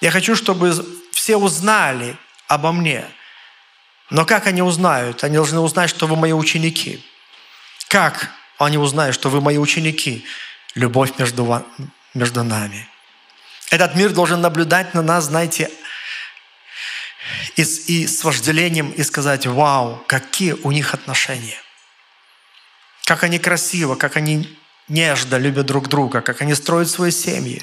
Я хочу, чтобы все узнали обо мне. Но как они узнают? Они должны узнать, что вы мои ученики. Как они узнают, что вы мои ученики? Любовь между, между нами. Этот мир должен наблюдать на нас, знаете, и, и с вожделением и сказать, вау, какие у них отношения. Как они красиво, как они нежно любят друг друга, как они строят свои семьи,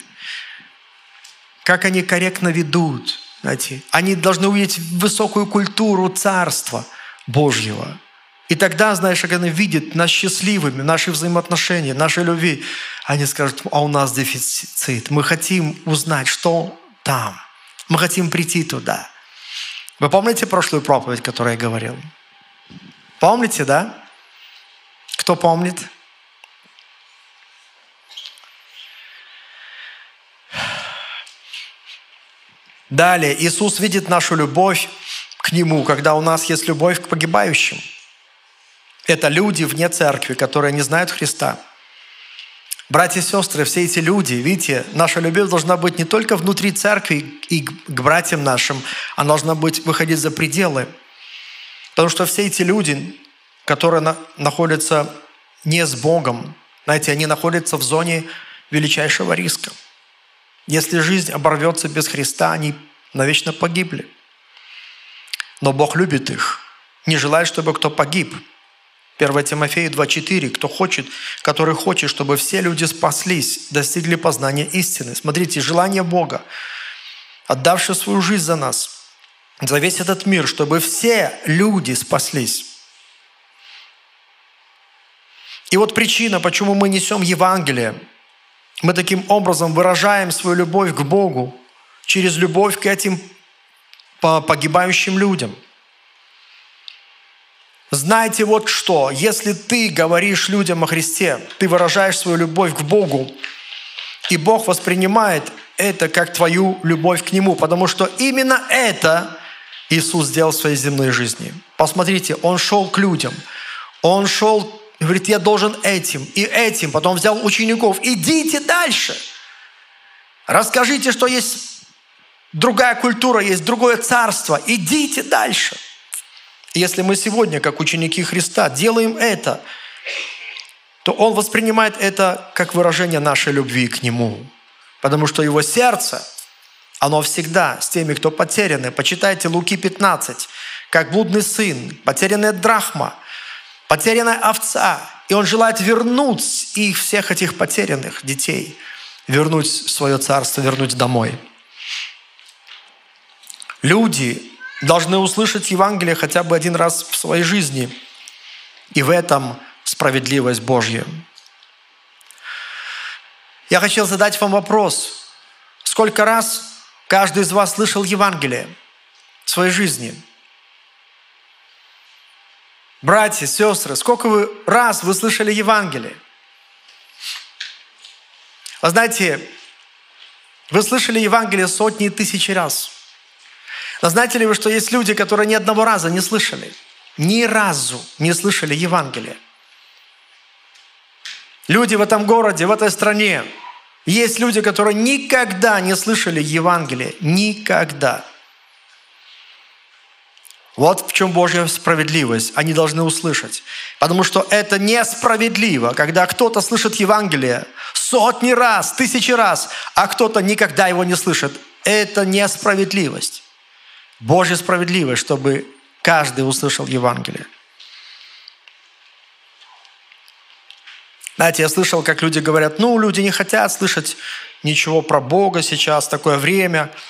как они корректно ведут. Знаете, они должны увидеть высокую культуру Царства Божьего. И тогда, знаешь, как они видят нас счастливыми, наши взаимоотношения, наши любви, они скажут, а у нас дефицит. Мы хотим узнать, что там. Мы хотим прийти туда. Вы помните прошлую проповедь, которую я говорил? Помните, да? Кто помнит? Далее, Иисус видит нашу любовь к Нему, когда у нас есть любовь к погибающим. Это люди вне церкви, которые не знают Христа – Братья и сестры, все эти люди, видите, наша любовь должна быть не только внутри церкви и к братьям нашим, она должна быть выходить за пределы. Потому что все эти люди, которые на, находятся не с Богом, знаете, они находятся в зоне величайшего риска. Если жизнь оборвется без Христа, они навечно погибли. Но Бог любит их, не желает, чтобы кто погиб – 1 Тимофея 2.4. Кто хочет, который хочет, чтобы все люди спаслись, достигли познания истины. Смотрите, желание Бога, отдавший свою жизнь за нас, за весь этот мир, чтобы все люди спаслись. И вот причина, почему мы несем Евангелие. Мы таким образом выражаем свою любовь к Богу через любовь к этим погибающим людям. Знайте вот что, если ты говоришь людям о Христе, ты выражаешь свою любовь к Богу, и Бог воспринимает это как твою любовь к Нему, потому что именно это Иисус сделал в своей земной жизни. Посмотрите, Он шел к людям, Он шел говорит, я должен этим и этим. Потом взял учеников, идите дальше. Расскажите, что есть другая культура, есть другое царство. Идите дальше. Если мы сегодня, как ученики Христа, делаем это, то Он воспринимает это как выражение нашей любви к Нему. Потому что Его сердце, оно всегда с теми, кто потеряны. Почитайте Луки 15, как блудный сын, потерянная драхма – потерянная овца. И он желает вернуть их, всех этих потерянных детей, вернуть свое царство, вернуть домой. Люди должны услышать Евангелие хотя бы один раз в своей жизни. И в этом справедливость Божья. Я хотел задать вам вопрос. Сколько раз каждый из вас слышал Евангелие в своей жизни – Братья, сестры, сколько вы раз вы слышали Евангелие? Вы знаете, вы слышали Евангелие сотни и тысячи раз. Но знаете ли вы, что есть люди, которые ни одного раза не слышали? Ни разу не слышали Евангелие. Люди в этом городе, в этой стране. Есть люди, которые никогда не слышали Евангелие. Никогда. Вот в чем Божья справедливость. Они должны услышать. Потому что это несправедливо, когда кто-то слышит Евангелие сотни раз, тысячи раз, а кто-то никогда его не слышит. Это несправедливость. Божья справедливость, чтобы каждый услышал Евангелие. Знаете, я слышал, как люди говорят, ну, люди не хотят слышать ничего про Бога сейчас, такое время –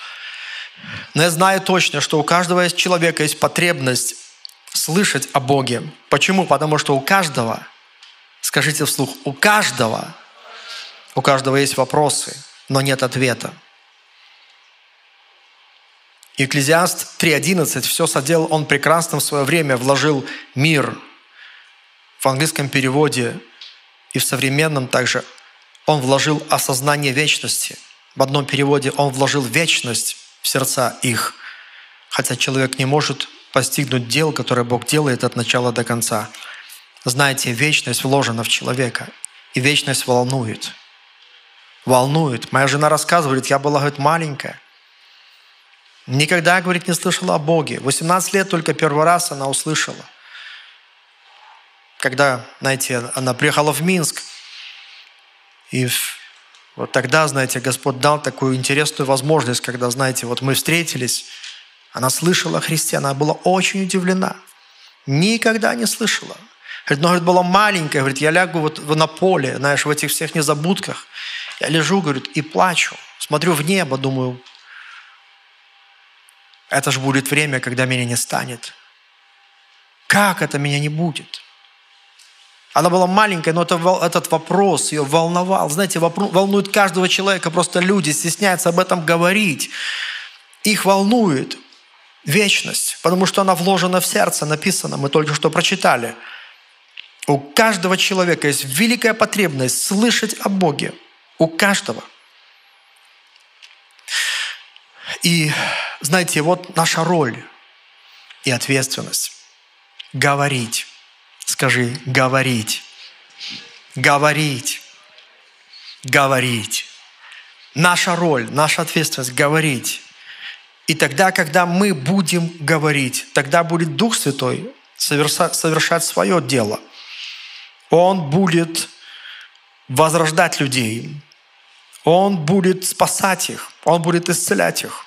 но я знаю точно, что у каждого человека есть потребность слышать о Боге. Почему? Потому что у каждого, скажите вслух, у каждого, у каждого есть вопросы, но нет ответа. Екклезиаст 3.11 все соделал он прекрасно в свое время, вложил мир. В английском переводе и в современном также он вложил осознание вечности. В одном переводе он вложил вечность в сердца их, хотя человек не может постигнуть дел, которые Бог делает от начала до конца. Знаете, вечность вложена в человека, и вечность волнует. Волнует. Моя жена рассказывает, я была, говорит, маленькая. Никогда, говорит, не слышала о Боге. 18 лет только первый раз она услышала. Когда, знаете, она приехала в Минск, и вот тогда, знаете, Господь дал такую интересную возможность, когда, знаете, вот мы встретились, она слышала о Христе, она была очень удивлена. Никогда не слышала. Говорит, ну, говорит, была маленькая, говорит, я лягу вот на поле, знаешь, в этих всех незабудках. Я лежу, говорит, и плачу. Смотрю в небо, думаю, это же будет время, когда меня не станет. Как это меня не будет? Она была маленькая, но это, этот вопрос ее волновал. Знаете, волнует каждого человека. Просто люди стесняются об этом говорить. Их волнует вечность, потому что она вложена в сердце, написано, мы только что прочитали. У каждого человека есть великая потребность слышать о Боге. У каждого. И знаете, вот наша роль и ответственность – говорить Скажи, говорить. Говорить. Говорить. Наша роль, наша ответственность – говорить. И тогда, когда мы будем говорить, тогда будет Дух Святой совершать, свое дело. Он будет возрождать людей. Он будет спасать их. Он будет исцелять их.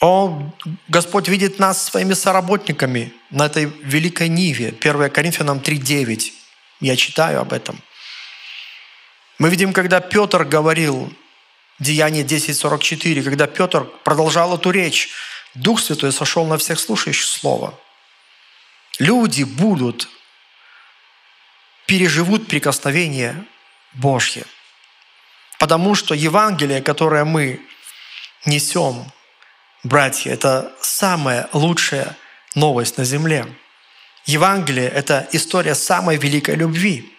Он, Господь видит нас своими соработниками на этой великой ниве. 1 Коринфянам 3.9. Я читаю об этом. Мы видим, когда Петр говорил, Деяние 10.44, когда Петр продолжал эту речь, Дух Святой сошел на всех слушающих Слово. Люди будут переживут прикосновение Божье. Потому что Евангелие, которое мы несем, братья, это самая лучшая новость на земле. Евангелие – это история самой великой любви.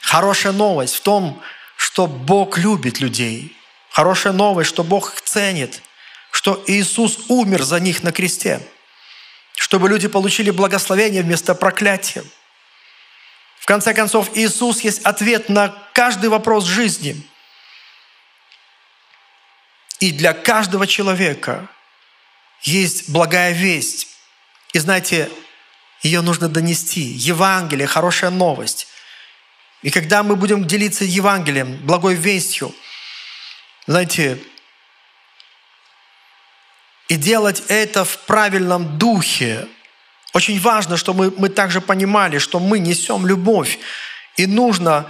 Хорошая новость в том, что Бог любит людей. Хорошая новость, что Бог их ценит, что Иисус умер за них на кресте, чтобы люди получили благословение вместо проклятия. В конце концов, Иисус есть ответ на каждый вопрос жизни. И для каждого человека есть благая весть. И знаете, ее нужно донести. Евангелие, хорошая новость. И когда мы будем делиться Евангелием, благой вестью, знаете, и делать это в правильном духе, очень важно, чтобы мы, мы также понимали, что мы несем любовь. И нужно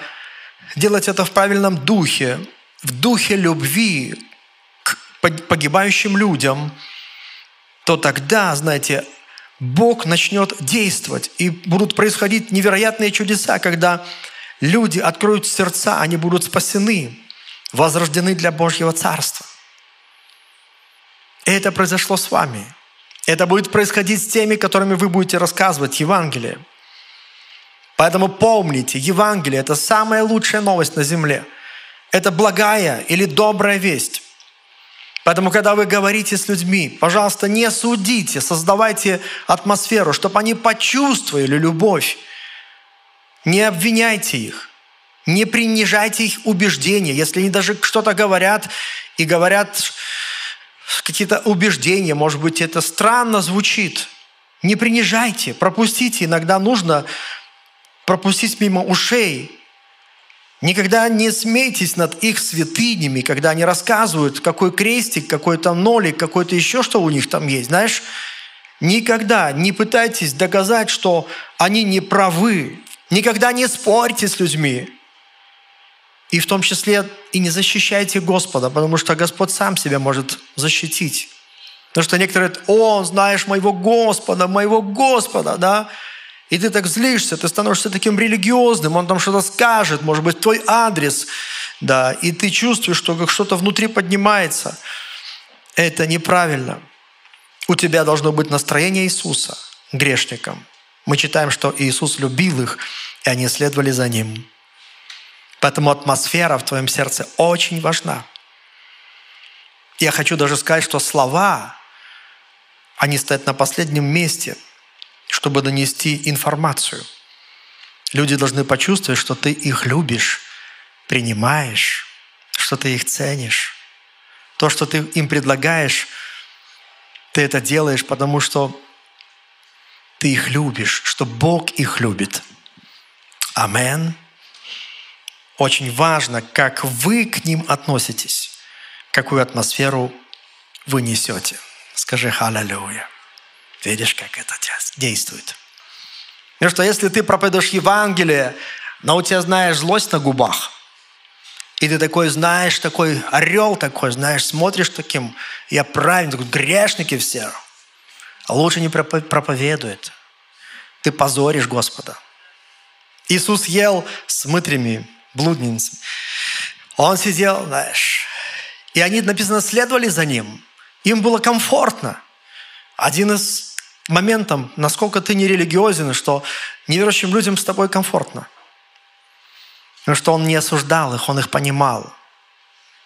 делать это в правильном духе, в духе любви погибающим людям, то тогда, знаете, Бог начнет действовать, и будут происходить невероятные чудеса, когда люди откроют сердца, они будут спасены, возрождены для Божьего Царства. Это произошло с вами. Это будет происходить с теми, которыми вы будете рассказывать Евангелие. Поэтому помните, Евангелие – это самая лучшая новость на земле. Это благая или добрая весть. Поэтому, когда вы говорите с людьми, пожалуйста, не судите, создавайте атмосферу, чтобы они почувствовали любовь. Не обвиняйте их, не принижайте их убеждения. Если они даже что-то говорят и говорят какие-то убеждения, может быть, это странно звучит, не принижайте, пропустите. Иногда нужно пропустить мимо ушей Никогда не смейтесь над их святынями, когда они рассказывают, какой крестик, какой-то нолик, какой-то еще что у них там есть. Знаешь, никогда не пытайтесь доказать, что они не правы. Никогда не спорьте с людьми. И в том числе и не защищайте Господа, потому что Господь сам себя может защитить. Потому что некоторые говорят, о, знаешь моего Господа, моего Господа, да? И ты так злишься, ты становишься таким религиозным, он там что-то скажет, может быть, твой адрес, да, и ты чувствуешь, что как что-то внутри поднимается. Это неправильно. У тебя должно быть настроение Иисуса грешникам. Мы читаем, что Иисус любил их, и они следовали за Ним. Поэтому атмосфера в твоем сердце очень важна. Я хочу даже сказать, что слова, они стоят на последнем месте – чтобы донести информацию. Люди должны почувствовать, что ты их любишь, принимаешь, что ты их ценишь. То, что ты им предлагаешь, ты это делаешь, потому что ты их любишь, что Бог их любит. Амен. Очень важно, как вы к ним относитесь, какую атмосферу вы несете. Скажи «Халлелуя». Видишь, как это действует. И что если ты проповедуешь Евангелие, но у тебя, знаешь, злость на губах, и ты такой, знаешь, такой орел такой, знаешь, смотришь таким, я правильный, такой, грешники все. А лучше не проповедует. Ты позоришь Господа. Иисус ел с мытрями, блудницами. Он сидел, знаешь, и они, написано, следовали за ним. Им было комфортно. Один из моментов, насколько ты не религиозен, что неверующим людям с тобой комфортно. Потому что он не осуждал их, он их понимал.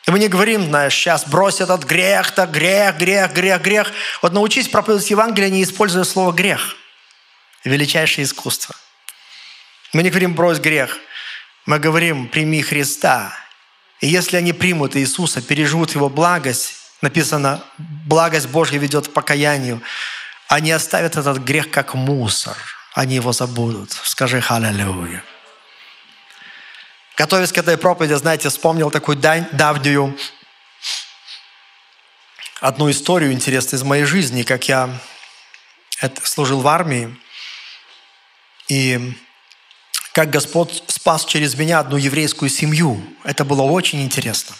И мы не говорим, знаешь, сейчас брось этот грех, то грех, грех, грех, грех. Вот научись проповедовать Евангелие, не используя слово грех. Величайшее искусство. Мы не говорим брось грех. Мы говорим прими Христа. И если они примут Иисуса, переживут Его благость, написано, благость Божья ведет к покаянию, они оставят этот грех как мусор. Они его забудут. Скажи «Халлелуя». Готовясь к этой проповеди, знаете, вспомнил такую давнюю одну историю интересную из моей жизни, как я служил в армии, и как Господь спас через меня одну еврейскую семью. Это было очень интересно.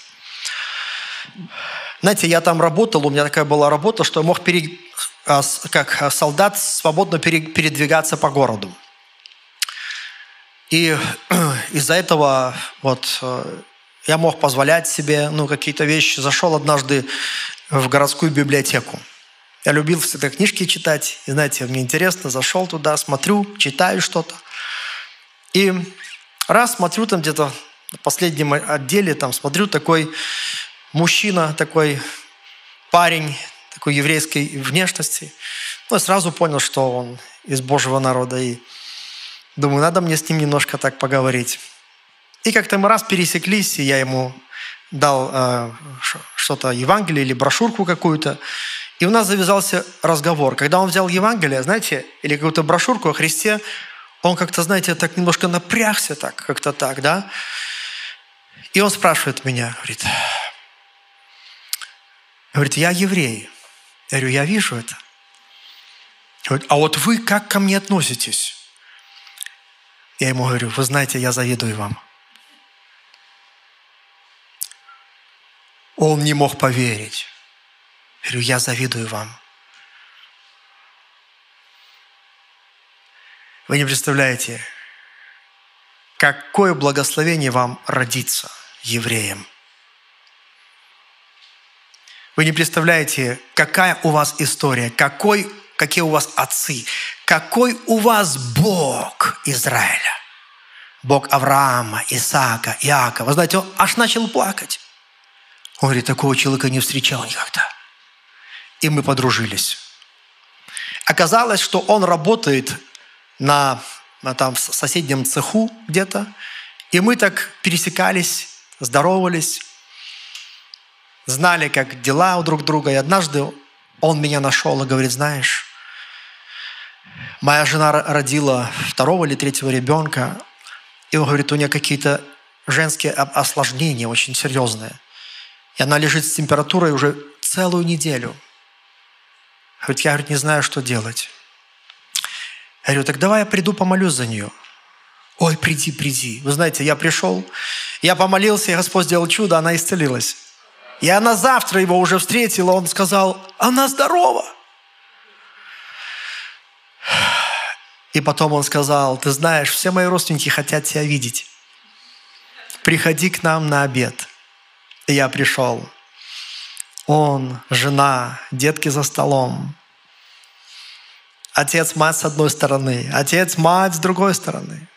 Знаете, я там работал, у меня такая была работа, что я мог пере, а, как солдат свободно передвигаться по городу. И из-за этого вот э, я мог позволять себе ну, какие-то вещи. Зашел однажды в городскую библиотеку. Я любил всегда книжки читать. И знаете, мне интересно, зашел туда, смотрю, читаю что-то. И раз смотрю там где-то в последнем отделе, там смотрю такой мужчина, такой парень, такой еврейской внешности. Ну, я сразу понял, что он из Божьего народа. И думаю, надо мне с ним немножко так поговорить. И как-то мы раз пересеклись, и я ему дал э, что-то, Евангелие или брошюрку какую-то. И у нас завязался разговор. Когда он взял Евангелие, знаете, или какую-то брошюрку о Христе, он как-то, знаете, так немножко напрягся так, как-то так, да? И он спрашивает меня, говорит, говорит, я еврей. Я говорю, я вижу это. А вот вы как ко мне относитесь? Я ему говорю, вы знаете, я завидую вам. Он не мог поверить. Я говорю, я завидую вам. Вы не представляете, какое благословение вам родиться евреем. Вы не представляете, какая у вас история, какой, какие у вас отцы, какой у вас Бог Израиля. Бог Авраама, Исаака, Иакова. Вы знаете, он аж начал плакать. Он говорит, такого человека не встречал никогда. И мы подружились. Оказалось, что он работает на, на там, соседнем цеху где-то. И мы так пересекались, здоровались, знали, как дела у друг друга. И однажды он меня нашел и говорит, знаешь, моя жена родила второго или третьего ребенка, и он говорит, у нее какие-то женские осложнения очень серьезные. И она лежит с температурой уже целую неделю. Говорит, я говорит, не знаю, что делать. Я говорю, так давай я приду помолюсь за нее. Ой, приди, приди. Вы знаете, я пришел, я помолился, и Господь сделал чудо, она исцелилась. И она завтра его уже встретила, он сказал, она здорова. И потом он сказал, ты знаешь, все мои родственники хотят тебя видеть. Приходи к нам на обед. И я пришел. Он, жена, детки за столом. Отец, мать с одной стороны, отец, мать с другой стороны.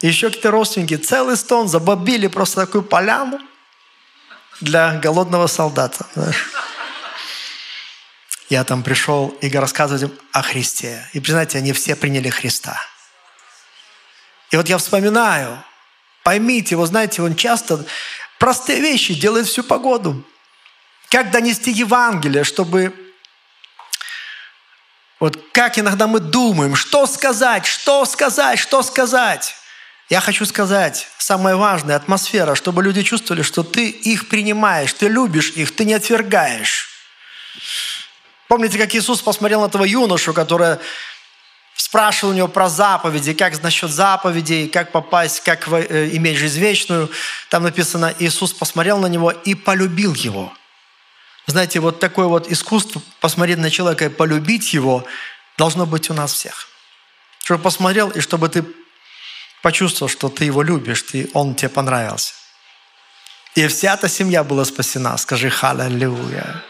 еще какие-то родственники. Целый стон забобили просто такую поляну для голодного солдата. Я там пришел и рассказывать им о Христе. И, признайте, они все приняли Христа. И вот я вспоминаю, поймите, вы знаете, он часто простые вещи делает всю погоду. Как донести Евангелие, чтобы вот как иногда мы думаем, что сказать, что сказать, что сказать. Я хочу сказать, самое важное, атмосфера, чтобы люди чувствовали, что ты их принимаешь, ты любишь их, ты не отвергаешь. Помните, как Иисус посмотрел на этого юношу, который спрашивал у него про заповеди, как насчет заповедей, как попасть, как э, иметь жизнь вечную. Там написано, Иисус посмотрел на него и полюбил его. Знаете, вот такое вот искусство посмотреть на человека и полюбить его должно быть у нас всех. Чтобы посмотрел и чтобы ты почувствовал, что ты его любишь, ты, он тебе понравился. И вся эта семья была спасена. Скажи «Халлелуя».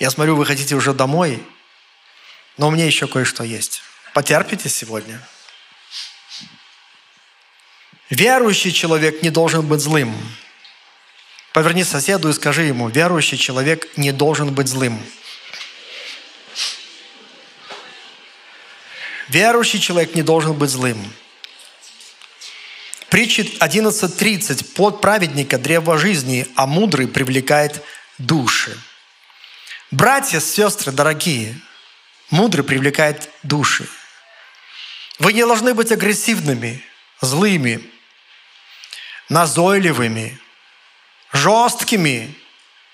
Я смотрю, вы хотите уже домой, но у меня еще кое-что есть. Потерпите сегодня – Верующий человек не должен быть злым. Поверни соседу и скажи ему, верующий человек не должен быть злым. Верующий человек не должен быть злым. Притча 11.30. Плод праведника – древо жизни, а мудрый привлекает души. Братья, сестры, дорогие, мудрый привлекает души. Вы не должны быть агрессивными, злыми, назойливыми, жесткими,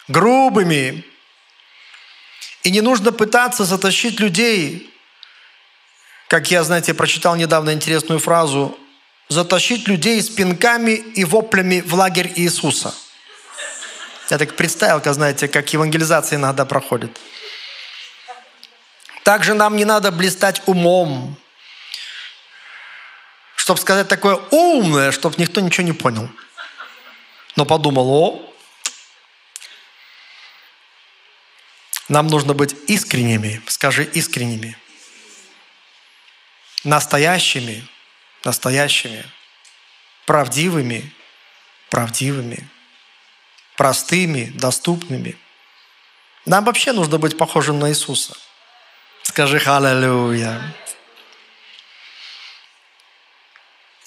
грубыми. И не нужно пытаться затащить людей, как я, знаете, прочитал недавно интересную фразу, затащить людей с пинками и воплями в лагерь Иисуса. Я так представил, как, знаете, как евангелизация иногда проходит. Также нам не надо блистать умом, чтобы сказать такое умное, чтобы никто ничего не понял. Но подумал, о, нам нужно быть искренними, скажи искренними, настоящими, настоящими, правдивыми, правдивыми, простыми, доступными. Нам вообще нужно быть похожим на Иисуса. Скажи «Халлелуя».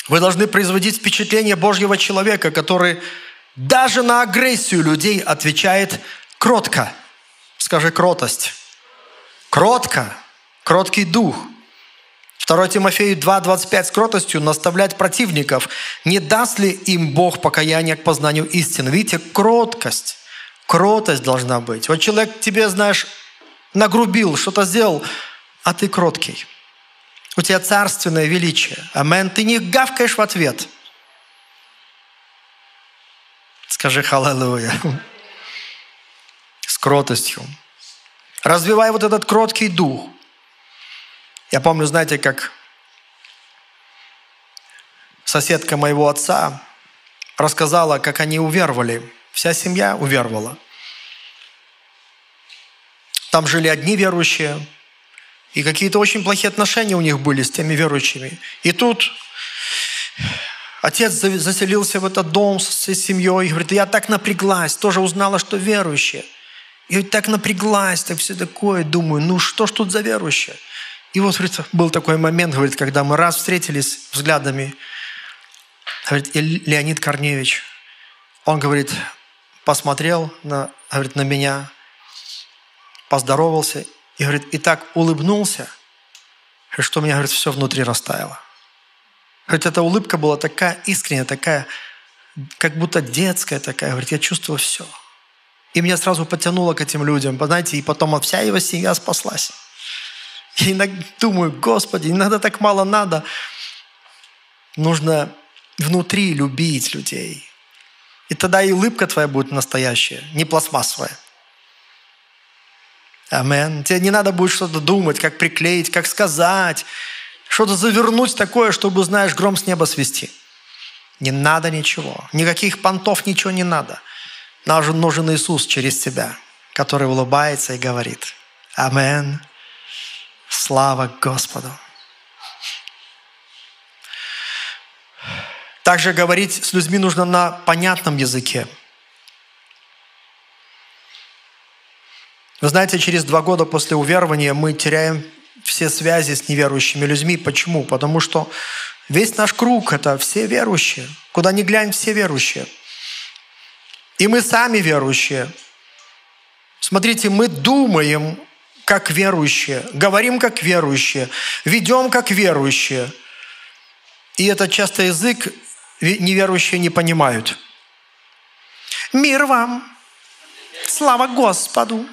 Вы должны производить впечатление Божьего человека, который даже на агрессию людей отвечает кротко. Скажи кротость. Кротко. Кроткий дух. 2 Тимофею 2.25 с кротостью наставлять противников. Не даст ли им Бог покаяние к познанию истины? Видите, кроткость. Кротость должна быть. Вот человек тебе, знаешь, нагрубил, что-то сделал, а ты кроткий. У тебя царственное величие. Амен. Ты не гавкаешь в ответ. Скажи халалуя. С кротостью. Развивай вот этот кроткий дух. Я помню, знаете, как соседка моего отца рассказала, как они уверовали. Вся семья уверовала. Там жили одни верующие, и какие-то очень плохие отношения у них были с теми верующими. И тут отец заселился в этот дом с семьей и говорит, я так напряглась, тоже узнала, что верующие. И так напряглась, так все такое, думаю, ну что ж тут за верующие? И вот, говорит, был такой момент, говорит, когда мы раз встретились взглядами, говорит, Леонид Корневич, он, говорит, посмотрел на, говорит, на меня, поздоровался и, говорит, и так улыбнулся, что у меня, говорит, все внутри растаяло. Говорит, эта улыбка была такая искренняя, такая, как будто детская такая. Говорит, я чувствую все. И меня сразу потянуло к этим людям, знаете, и потом вся его семья спаслась. Я иногда думаю, Господи, иногда так мало надо. Нужно внутри любить людей. И тогда и улыбка твоя будет настоящая, не пластмассовая. Амен. Тебе не надо будет что-то думать, как приклеить, как сказать, что-то завернуть такое, чтобы, знаешь, гром с неба свести. Не надо ничего. Никаких понтов, ничего не надо. Нам нужен Иисус через тебя, который улыбается и говорит. Амен. Слава Господу. Также говорить с людьми нужно на понятном языке. Вы знаете, через два года после уверования мы теряем все связи с неверующими людьми. Почему? Потому что весь наш круг – это все верующие. Куда ни глянь, все верующие. И мы сами верующие. Смотрите, мы думаем как верующие, говорим как верующие, ведем как верующие. И это часто язык неверующие не понимают. Мир вам! Слава Господу!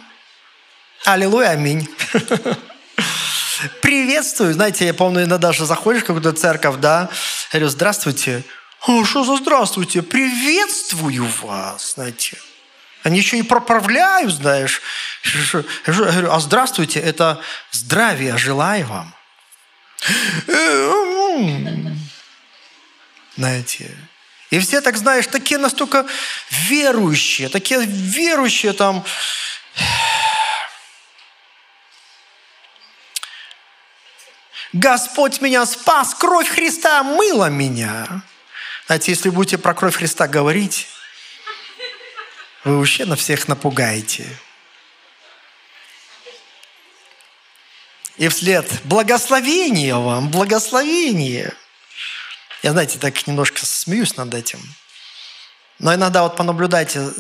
Аллилуйя, аминь. Приветствую. Знаете, я помню, иногда даже заходишь в какую-то церковь, да, говорю, здравствуйте. О, что за здравствуйте? Приветствую вас, знаете. Они еще и проправляют, знаешь. Я говорю, а здравствуйте, это здравия желаю вам. Знаете, и все так, знаешь, такие настолько верующие, такие верующие там, Господь меня спас, кровь Христа мыла меня. Знаете, если будете про кровь Христа говорить, вы вообще на всех напугаете. И вслед благословение вам, благословение. Я, знаете, так немножко смеюсь над этим. Но иногда вот понаблюдайте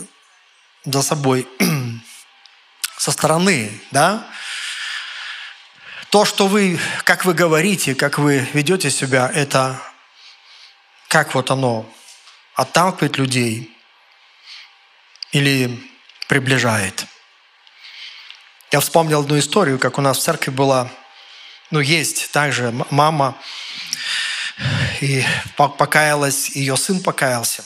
за собой со стороны, да, то, что вы, как вы говорите, как вы ведете себя, это как вот оно отталкивает людей или приближает. Я вспомнил одну историю, как у нас в церкви была, ну, есть также мама, и покаялась, ее сын покаялся.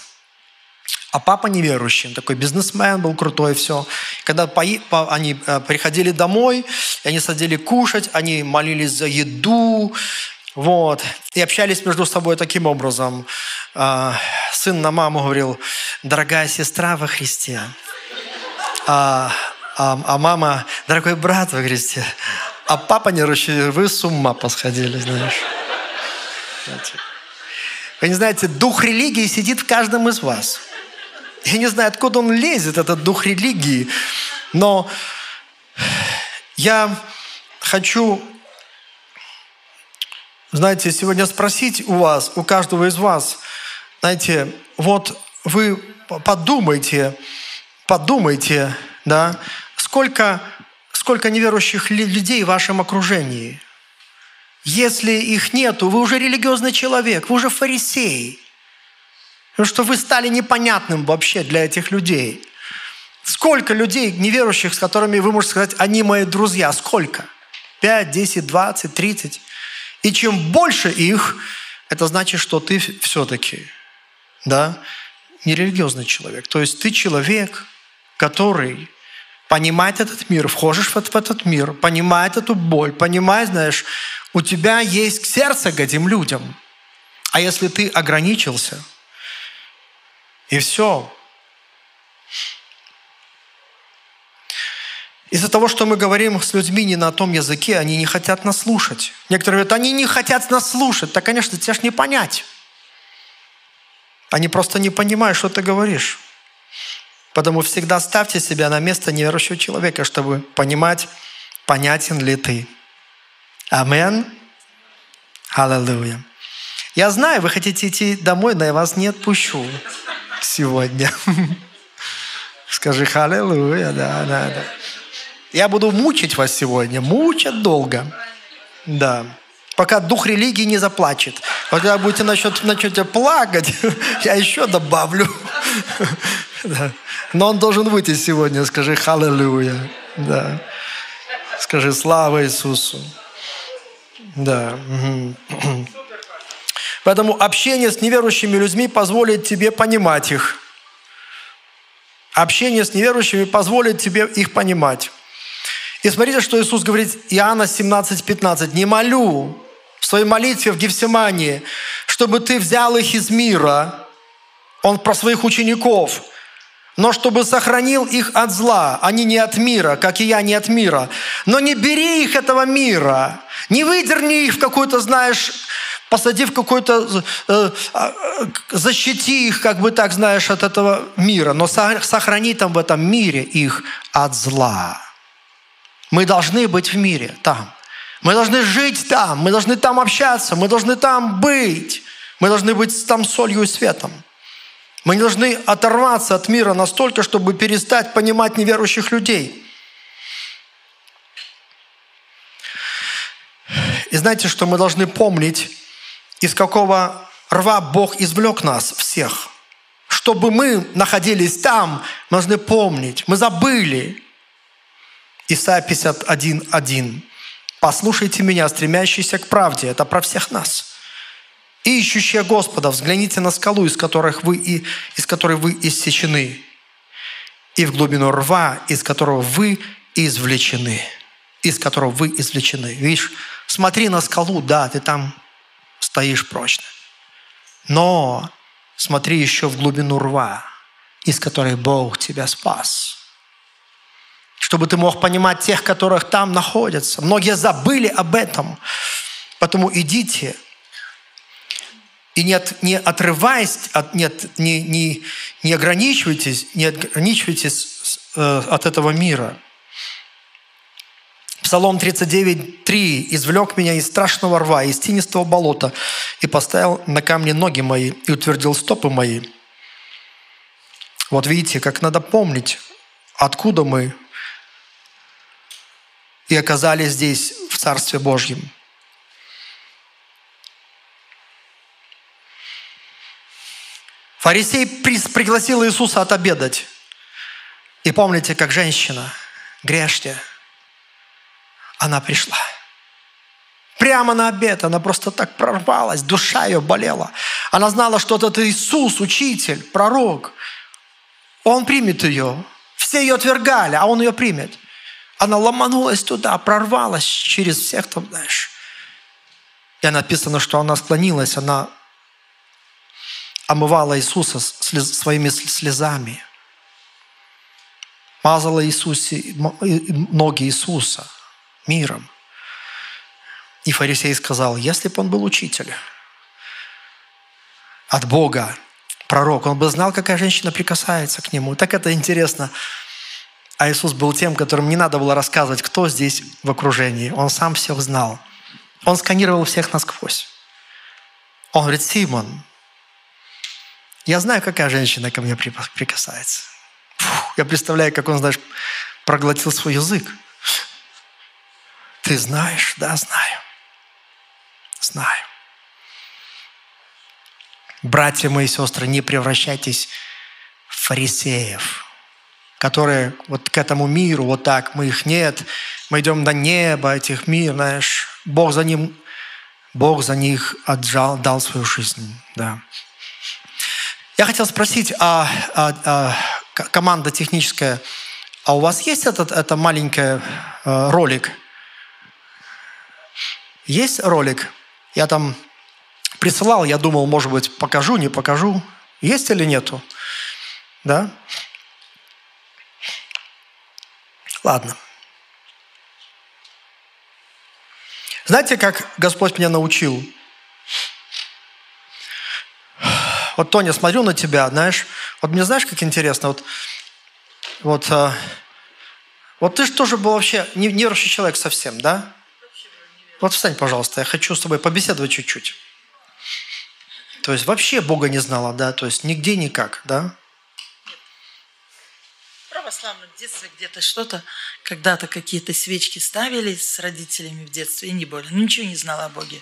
А папа неверующий, такой бизнесмен был крутой, все. Когда они э, приходили домой, они садили кушать, они молились за еду, вот, и общались между собой таким образом. Э, сын на маму говорил, дорогая сестра во Христе. А, а, а мама, дорогой брат во Христе. А папа неверующий, вы с ума посходили, знаешь. Вы не знаете, дух религии сидит в каждом из вас. Я не знаю, откуда он лезет, этот дух религии, но я хочу, знаете, сегодня спросить у вас, у каждого из вас, знаете, вот вы подумайте, подумайте, да, сколько, сколько неверующих людей в вашем окружении. Если их нету, вы уже религиозный человек, вы уже фарисей. Потому что вы стали непонятным вообще для этих людей. Сколько людей неверующих, с которыми вы можете сказать, они мои друзья, сколько? 5, 10, 20, 30. И чем больше их, это значит, что ты все-таки, да, нерелигиозный человек. То есть ты человек, который понимает этот мир, входишь в этот мир, понимает эту боль, понимает, знаешь, у тебя есть сердце к этим людям. А если ты ограничился – и все. Из-за того, что мы говорим с людьми не на том языке, они не хотят нас слушать. Некоторые говорят, они не хотят нас слушать. Да, конечно, тебе ж не понять. Они просто не понимают, что ты говоришь. Потому всегда ставьте себя на место неверующего человека, чтобы понимать, понятен ли ты. Амен. Аллилуйя. Я знаю, вы хотите идти домой, но я вас не отпущу сегодня. Скажи «Халлелуя», да, да, да. Я буду мучить вас сегодня, мучать долго. Да. Пока дух религии не заплачет. Когда будете начнете, начнете плакать, я еще добавлю. Да. Но он должен выйти сегодня. Скажи «Халлелуя». Да. Скажи «Слава Иисусу». Да. Поэтому общение с неверующими людьми позволит тебе понимать их. Общение с неверующими позволит тебе их понимать. И смотрите, что Иисус говорит, Иоанна 17, 15. «Не молю в своей молитве в Гефсимании, чтобы ты взял их из мира». Он про своих учеников – но чтобы сохранил их от зла. Они не от мира, как и я не от мира. Но не бери их этого мира, не выдерни их в какую-то, знаешь, посади в какой-то, э, э, защити их, как бы так, знаешь, от этого мира, но сохрани там в этом мире их от зла. Мы должны быть в мире там. Мы должны жить там, мы должны там общаться, мы должны там быть. Мы должны быть там солью и светом. Мы не должны оторваться от мира настолько, чтобы перестать понимать неверующих людей. И знаете, что мы должны помнить, из какого рва Бог извлек нас всех. Чтобы мы находились там, мы должны помнить. Мы забыли. Исайя 51.1. «Послушайте меня, стремящиеся к правде». Это про всех нас. И ищущие Господа, взгляните на скалу, из, которых вы, и, из которой вы иссечены, и в глубину рва, из которого вы извлечены. Из которого вы извлечены. Видишь, смотри на скалу, да, ты там стоишь прочно. Но смотри еще в глубину рва, из которой Бог тебя спас. Чтобы ты мог понимать тех, которых там находятся. Многие забыли об этом. Поэтому идите и не, от, не отрываясь, от, нет, не, не, не ограничивайтесь, не ограничивайтесь э, от этого мира – Псалом 39.3 «Извлек меня из страшного рва, из тинистого болота, и поставил на камни ноги мои, и утвердил стопы мои». Вот видите, как надо помнить, откуда мы и оказались здесь, в Царстве Божьем. Фарисей пригласил Иисуса отобедать. И помните, как женщина, грешьте, она пришла. Прямо на обед она просто так прорвалась, душа ее болела. Она знала, что это Иисус, учитель, пророк. Он примет ее. Все ее отвергали, а он ее примет. Она ломанулась туда, прорвалась через всех там, знаешь. И написано, что она склонилась, она омывала Иисуса слез, своими слезами. Мазала Иисусе, ноги Иисуса миром. И фарисей сказал, если бы он был учитель от Бога, пророк, он бы знал, какая женщина прикасается к нему. Так это интересно. А Иисус был тем, которым не надо было рассказывать, кто здесь в окружении. Он сам всех знал. Он сканировал всех насквозь. Он говорит, Симон, я знаю, какая женщина ко мне прикасается. Фух, я представляю, как он, знаешь, проглотил свой язык. Ты знаешь? Да, знаю. Знаю. Братья мои и сестры, не превращайтесь в фарисеев, которые вот к этому миру, вот так, мы их нет, мы идем до неба этих мир, знаешь, Бог за ним, Бог за них отжал, дал свою жизнь, да. Я хотел спросить, а, а, а команда техническая, а у вас есть этот это маленький э, ролик? Есть ролик? Я там присылал, я думал, может быть, покажу, не покажу. Есть или нету? Да? Ладно. Знаете, как Господь меня научил? Вот, Тоня, смотрю на тебя, знаешь, вот мне знаешь, как интересно, вот, вот, а, вот ты же тоже был вообще неверующий человек совсем, да? Вот встань, пожалуйста, я хочу с тобой побеседовать чуть-чуть. То есть вообще Бога не знала, да? То есть нигде никак, да? Православном детстве где-то что-то, когда-то какие-то свечки ставили с родителями в детстве, и не более. Ну, ничего не знала о Боге.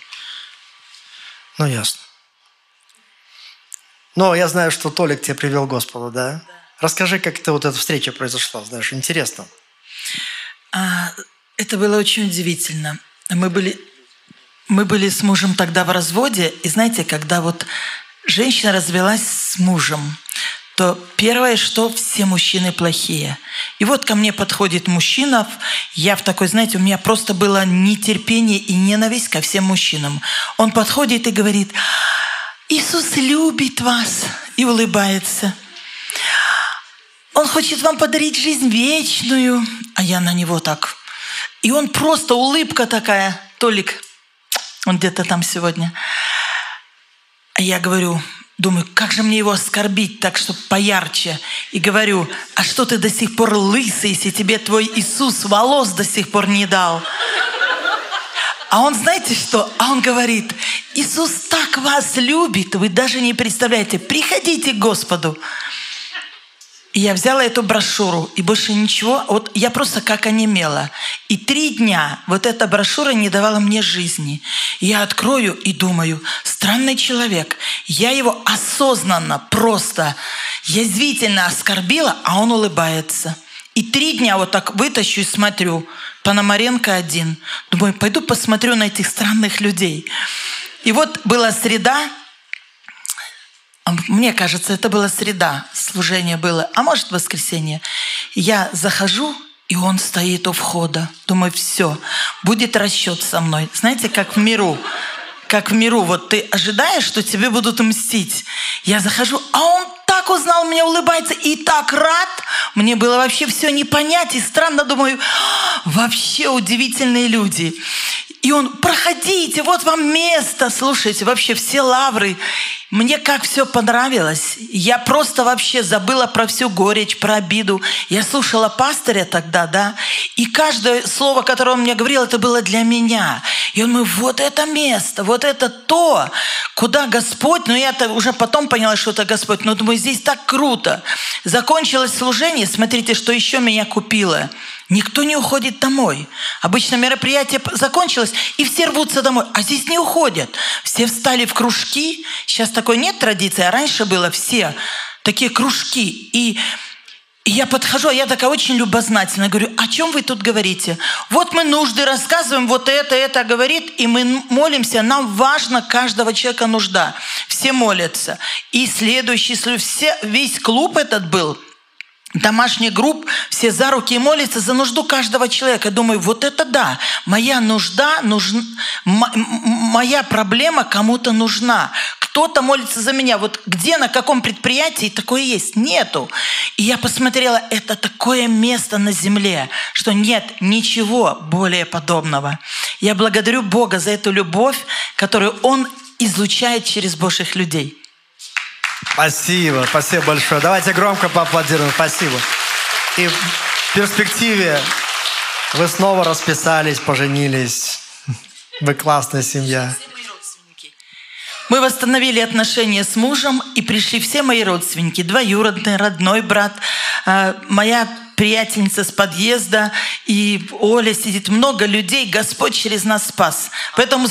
Ну, ясно. Но я знаю, что Толик тебя привел к Господу, да? да. Расскажи, как это вот эта встреча произошла, знаешь, интересно. А, это было очень удивительно. Мы были, мы были с мужем тогда в разводе, и знаете, когда вот женщина развелась с мужем, то первое, что все мужчины плохие. И вот ко мне подходит мужчина, я в такой, знаете, у меня просто было нетерпение и ненависть ко всем мужчинам. Он подходит и говорит, Иисус любит вас и улыбается. Он хочет вам подарить жизнь вечную. А я на него так и он просто улыбка такая, Толик, он где-то там сегодня. А я говорю, думаю, как же мне его оскорбить так, чтобы поярче. И говорю, а что ты до сих пор лысый, если тебе твой Иисус волос до сих пор не дал? А он, знаете что? А он говорит, Иисус так вас любит, вы даже не представляете. Приходите к Господу. Я взяла эту брошюру, и больше ничего, вот я просто как онемела. И три дня вот эта брошюра не давала мне жизни. Я открою и думаю, странный человек, я его осознанно, просто, язвительно оскорбила, а он улыбается. И три дня вот так вытащу и смотрю, Пономаренко один. Думаю, пойду посмотрю на этих странных людей. И вот была среда, мне кажется, это была среда, служение было, а может воскресенье. Я захожу, и он стоит у входа. Думаю, все, будет расчет со мной. Знаете, как в миру. Как в миру. Вот ты ожидаешь, что тебе будут мстить. Я захожу, а он так узнал меня, улыбается и так рад. Мне было вообще все не понять. И странно, думаю, вообще удивительные люди. И он, проходите, вот вам место. Слушайте, вообще все лавры. Мне как все понравилось. Я просто вообще забыла про всю горечь, про обиду. Я слушала пастыря тогда, да, и каждое слово, которое он мне говорил, это было для меня. И он говорит, вот это место, вот это то, куда Господь, ну я-то уже потом поняла, что это Господь, но думаю, здесь так круто. Закончилось служение, смотрите, что еще меня купило – Никто не уходит домой. Обычно мероприятие закончилось, и все рвутся домой. А здесь не уходят. Все встали в кружки. Сейчас такой нет традиции, а раньше было все такие кружки. И, и я подхожу, а я такая очень любознательная. Говорю, о чем вы тут говорите? Вот мы нужды рассказываем, вот это, это говорит, и мы молимся. Нам важно каждого человека нужда. Все молятся. И следующий, все, весь клуб этот был – домашних групп, все за руки молятся за нужду каждого человека. Думаю, вот это да, моя нужда, нужна, моя проблема кому-то нужна. Кто-то молится за меня. Вот где, на каком предприятии такое есть? Нету. И я посмотрела, это такое место на земле, что нет ничего более подобного. Я благодарю Бога за эту любовь, которую Он излучает через Божьих людей. Спасибо, спасибо большое. Давайте громко поаплодируем. Спасибо. И в перспективе вы снова расписались, поженились. Вы классная семья. Мы восстановили отношения с мужем, и пришли все мои родственники, двоюродный, родной брат, а, моя приятельница с подъезда, и Оля сидит, много людей, Господь через нас спас. Поэтому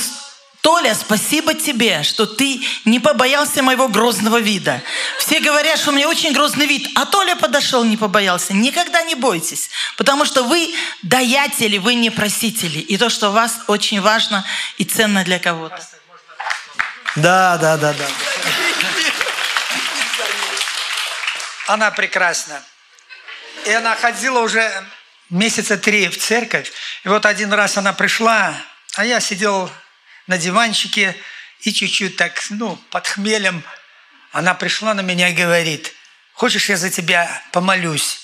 Толя, спасибо тебе, что ты не побоялся моего грозного вида. Все говорят, что у меня очень грозный вид, а Толя подошел, не побоялся. Никогда не бойтесь, потому что вы даятели, вы не просители. И то, что у вас очень важно и ценно для кого-то. Да, да, да, да. Она прекрасна. И она ходила уже месяца три в церковь. И вот один раз она пришла, а я сидел на диванчике и чуть-чуть так, ну, под хмелем. Она пришла на меня и говорит, хочешь, я за тебя помолюсь?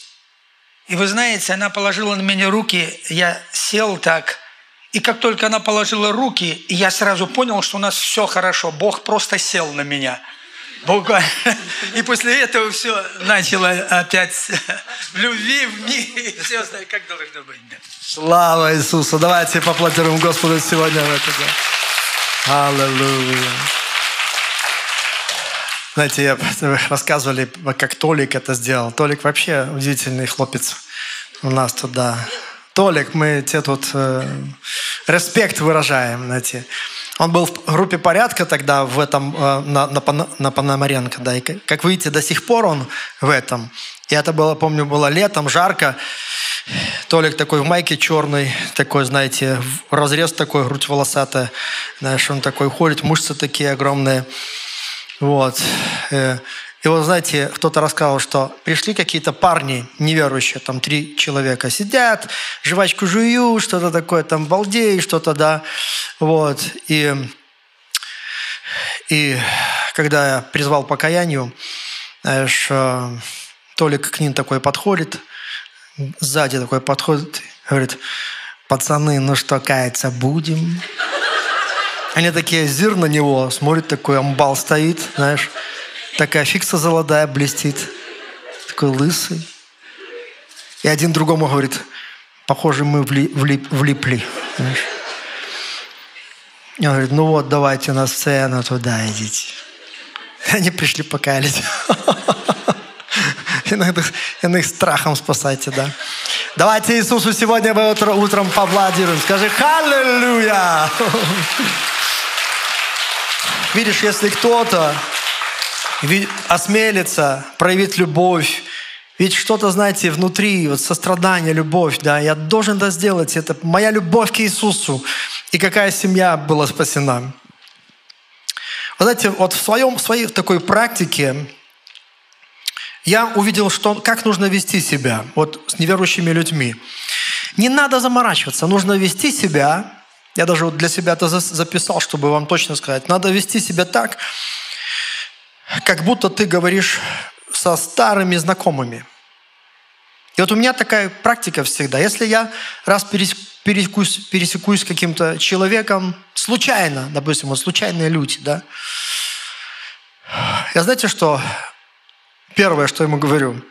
И вы знаете, она положила на меня руки, я сел так, и как только она положила руки, я сразу понял, что у нас все хорошо. Бог просто сел на меня. Буквально. И после этого все начало опять в любви, в мире, все остальное, как должно быть. Слава Иисусу! Давайте поаплодируем Господу сегодня в это день. Аллилуйя. Знаете, я, рассказывали, как Толик это сделал. Толик вообще удивительный хлопец у нас туда. Толик, мы тебе тут э, респект выражаем, знаете. Он был в группе порядка тогда в этом, э, на, на, на Пономаренко, да, и как видите, до сих пор он в этом. И это было, помню, было летом, жарко. Толик такой в майке черный, такой, знаете, разрез такой, грудь волосатая. Знаешь, он такой ходит, мышцы такие огромные. Вот. Э, и вот, знаете, кто-то рассказывал, что пришли какие-то парни неверующие, там три человека сидят, жвачку жую, что-то такое, там балдей, что-то, да. Вот. И, и когда я призвал покаянию, знаешь, э, Толик к ним такой подходит – сзади такой подходит, говорит, пацаны, ну что, каяться будем? Они такие, зир на него, смотрит, такой амбал стоит, знаешь, такая фикса золотая блестит, такой лысый. И один другому говорит, похоже, мы вли, влип, влипли. Знаешь. И он говорит, ну вот, давайте на сцену туда идите. Они пришли покаялись. Иногда, иных страхом спасайте, да. Давайте Иисусу сегодня мы утро, утром поаплодируем. Скажи «Халлелуя!» Видишь, если кто-то осмелится проявить любовь, ведь что-то, знаете, внутри, вот сострадание, любовь, да, я должен это сделать. Это моя любовь к Иисусу. И какая семья была спасена. Вы знаете, вот в, своем, в своей такой практике я увидел, что, как нужно вести себя вот с неверующими людьми. Не надо заморачиваться, нужно вести себя. Я даже вот для себя это записал, чтобы вам точно сказать. Надо вести себя так, как будто ты говоришь со старыми знакомыми. И вот у меня такая практика всегда. Если я раз пересекусь, пересекусь с каким-то человеком случайно, допустим, вот случайные люди, да, я знаете, что Первое, что ему говорю,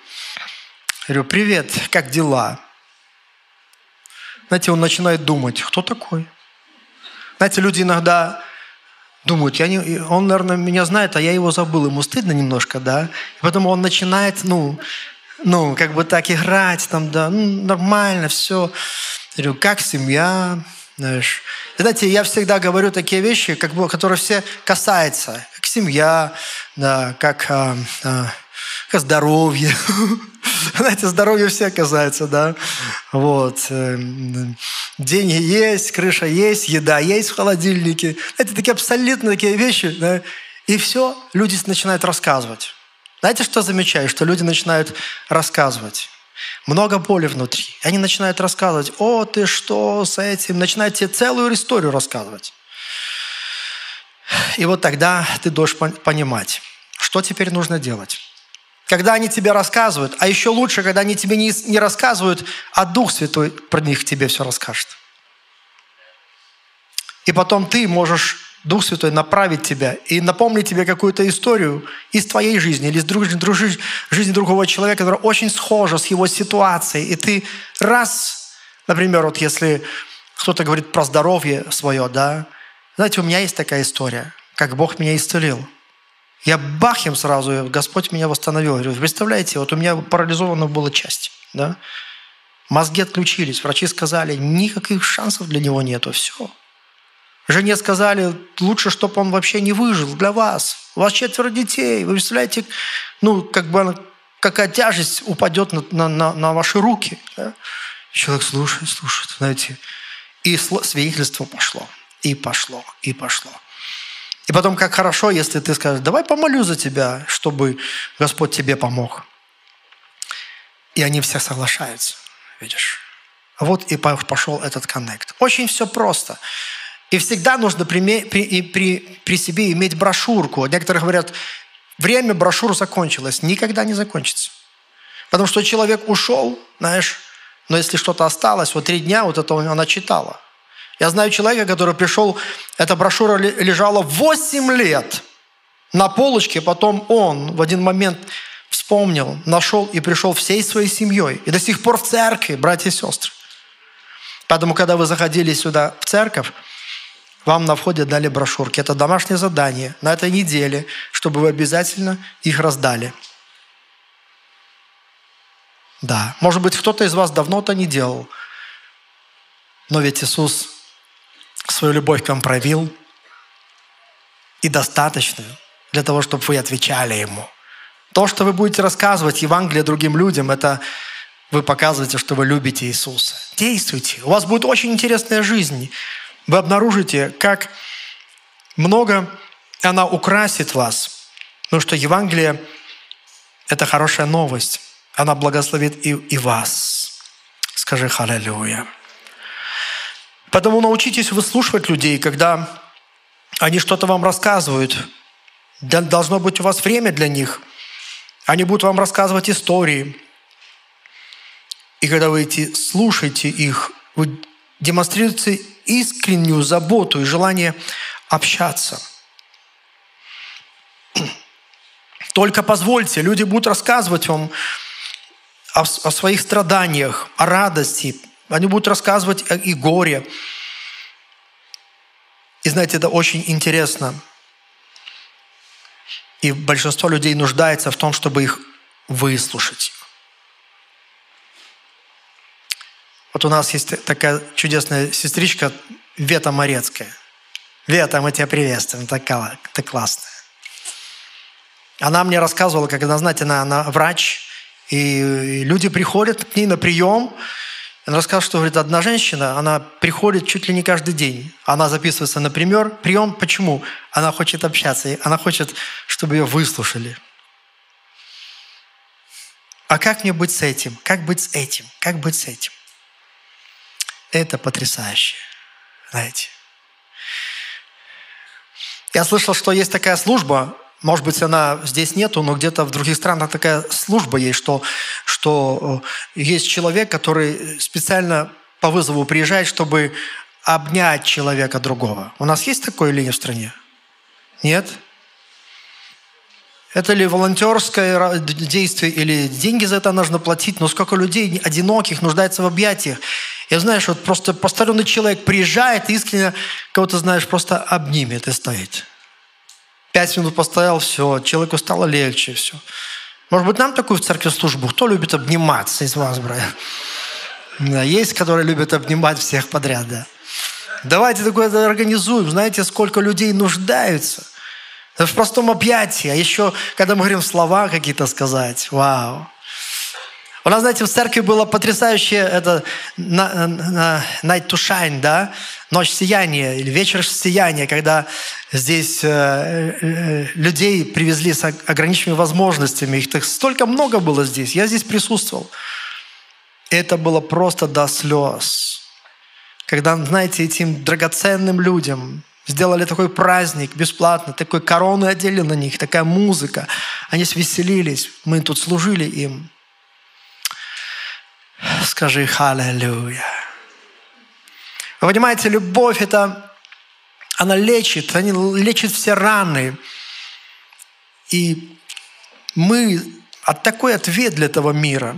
говорю, привет, как дела? Знаете, он начинает думать, кто такой? Знаете, люди иногда думают, я не, он, наверное, меня знает, а я его забыл, ему стыдно немножко, да? И поэтому он начинает, ну, ну, как бы так играть, там, да, ну, нормально, все. Я говорю, как семья, знаешь. И, знаете, я всегда говорю такие вещи, как бы, которые все касаются, как семья, да, как а, а, здоровье. Знаете, здоровье все касается, да. Вот. Э, деньги есть, крыша есть, еда есть в холодильнике. Это такие абсолютно такие вещи, да. И все, люди начинают рассказывать. Знаете, что замечаю? Что люди начинают рассказывать. Много боли внутри. Они начинают рассказывать, о, ты что с этим? Начинают тебе целую историю рассказывать. И вот тогда ты должен понимать, что теперь нужно делать. Когда они тебе рассказывают, а еще лучше, когда они тебе не, не рассказывают, а Дух Святой про них тебе все расскажет. И потом ты можешь, Дух Святой, направить тебя и напомнить тебе какую-то историю из твоей жизни или из друг, друг, жизни другого человека, которая очень схожа с его ситуацией. И ты раз, например, вот если кто-то говорит про здоровье свое, да, знаете, у меня есть такая история, как Бог меня исцелил. Я бах им сразу, Господь меня восстановил. Я говорю, представляете, вот у меня парализована была часть, да? Мозги отключились, врачи сказали, никаких шансов для него нету, все. Жене сказали, лучше, чтобы он вообще не выжил для вас. У вас четверо детей. Вы представляете, ну, как бы какая тяжесть упадет на, на, на ваши руки. Да? Человек слушает, слушает, знаете. И свидетельство пошло, и пошло, и пошло. И потом, как хорошо, если ты скажешь, давай помолю за тебя, чтобы Господь тебе помог. И они все соглашаются, видишь. Вот и пошел этот коннект. Очень все просто. И всегда нужно при, при, при, при себе иметь брошюрку. Некоторые говорят, время брошюр закончилось. Никогда не закончится. Потому что человек ушел, знаешь, но если что-то осталось, вот три дня вот это она читала. Я знаю человека, который пришел, эта брошюра лежала 8 лет на полочке, потом он в один момент вспомнил, нашел и пришел всей своей семьей. И до сих пор в церкви, братья и сестры. Поэтому, когда вы заходили сюда в церковь, вам на входе дали брошюрки. Это домашнее задание на этой неделе, чтобы вы обязательно их раздали. Да, может быть, кто-то из вас давно это не делал. Но ведь Иисус свою любовь к вам проявил и достаточную для того, чтобы вы отвечали Ему. То, что вы будете рассказывать Евангелие другим людям, это вы показываете, что вы любите Иисуса. Действуйте. У вас будет очень интересная жизнь вы обнаружите, как много она украсит вас. Потому что Евангелие – это хорошая новость. Она благословит и, и вас. Скажи «Халлелуя». Поэтому научитесь выслушивать людей, когда они что-то вам рассказывают. Должно быть у вас время для них. Они будут вам рассказывать истории. И когда вы эти слушаете их, вы демонстрируете искреннюю заботу и желание общаться. Только позвольте, люди будут рассказывать вам о, о своих страданиях, о радости. Они будут рассказывать и горе. И знаете, это очень интересно. И большинство людей нуждается в том, чтобы их выслушать. Вот у нас есть такая чудесная сестричка Вета Морецкая. Вета, мы тебя приветствуем, такая, ты классная. Она мне рассказывала, как она, знаете, она, она врач, и люди приходят к ней на прием. Она рассказывала, что говорит, одна женщина, она приходит чуть ли не каждый день. Она записывается на пример, прием. Почему? Она хочет общаться, она хочет, чтобы ее выслушали. А как мне быть с этим? Как быть с этим? Как быть с этим? Это потрясающе. Знаете. Я слышал, что есть такая служба, может быть, она здесь нету, но где-то в других странах такая служба есть, что, что э, есть человек, который специально по вызову приезжает, чтобы обнять человека другого. У нас есть такое или нет в стране? Нет? Это ли волонтерское действие, или деньги за это нужно платить, но сколько людей одиноких нуждается в объятиях. Я, знаешь, вот просто постаренный человек приезжает искренне кого-то, знаешь, просто обнимет и стоит. Пять минут постоял, все, человеку стало легче, все. Может быть, нам такую в церкви службу? Кто любит обниматься из вас, братья? Да, есть, которые любят обнимать всех подряд, да. Давайте такое организуем. Знаете, сколько людей нуждаются – это в простом объятии. А еще, когда мы говорим слова какие-то сказать, вау. У нас, знаете, в церкви было потрясающее это Night to Shine, да, ночь сияния или вечер сияния, когда здесь э, э, людей привезли с ограниченными возможностями. Их так столько много было здесь. Я здесь присутствовал. Это было просто до слез. Когда, знаете, этим драгоценным людям сделали такой праздник бесплатно, такой короны одели на них, такая музыка. Они веселились, мы тут служили им. Скажи «Халлелуя». Вы понимаете, любовь – это, она лечит, она лечит все раны. И мы от такой ответ для этого мира,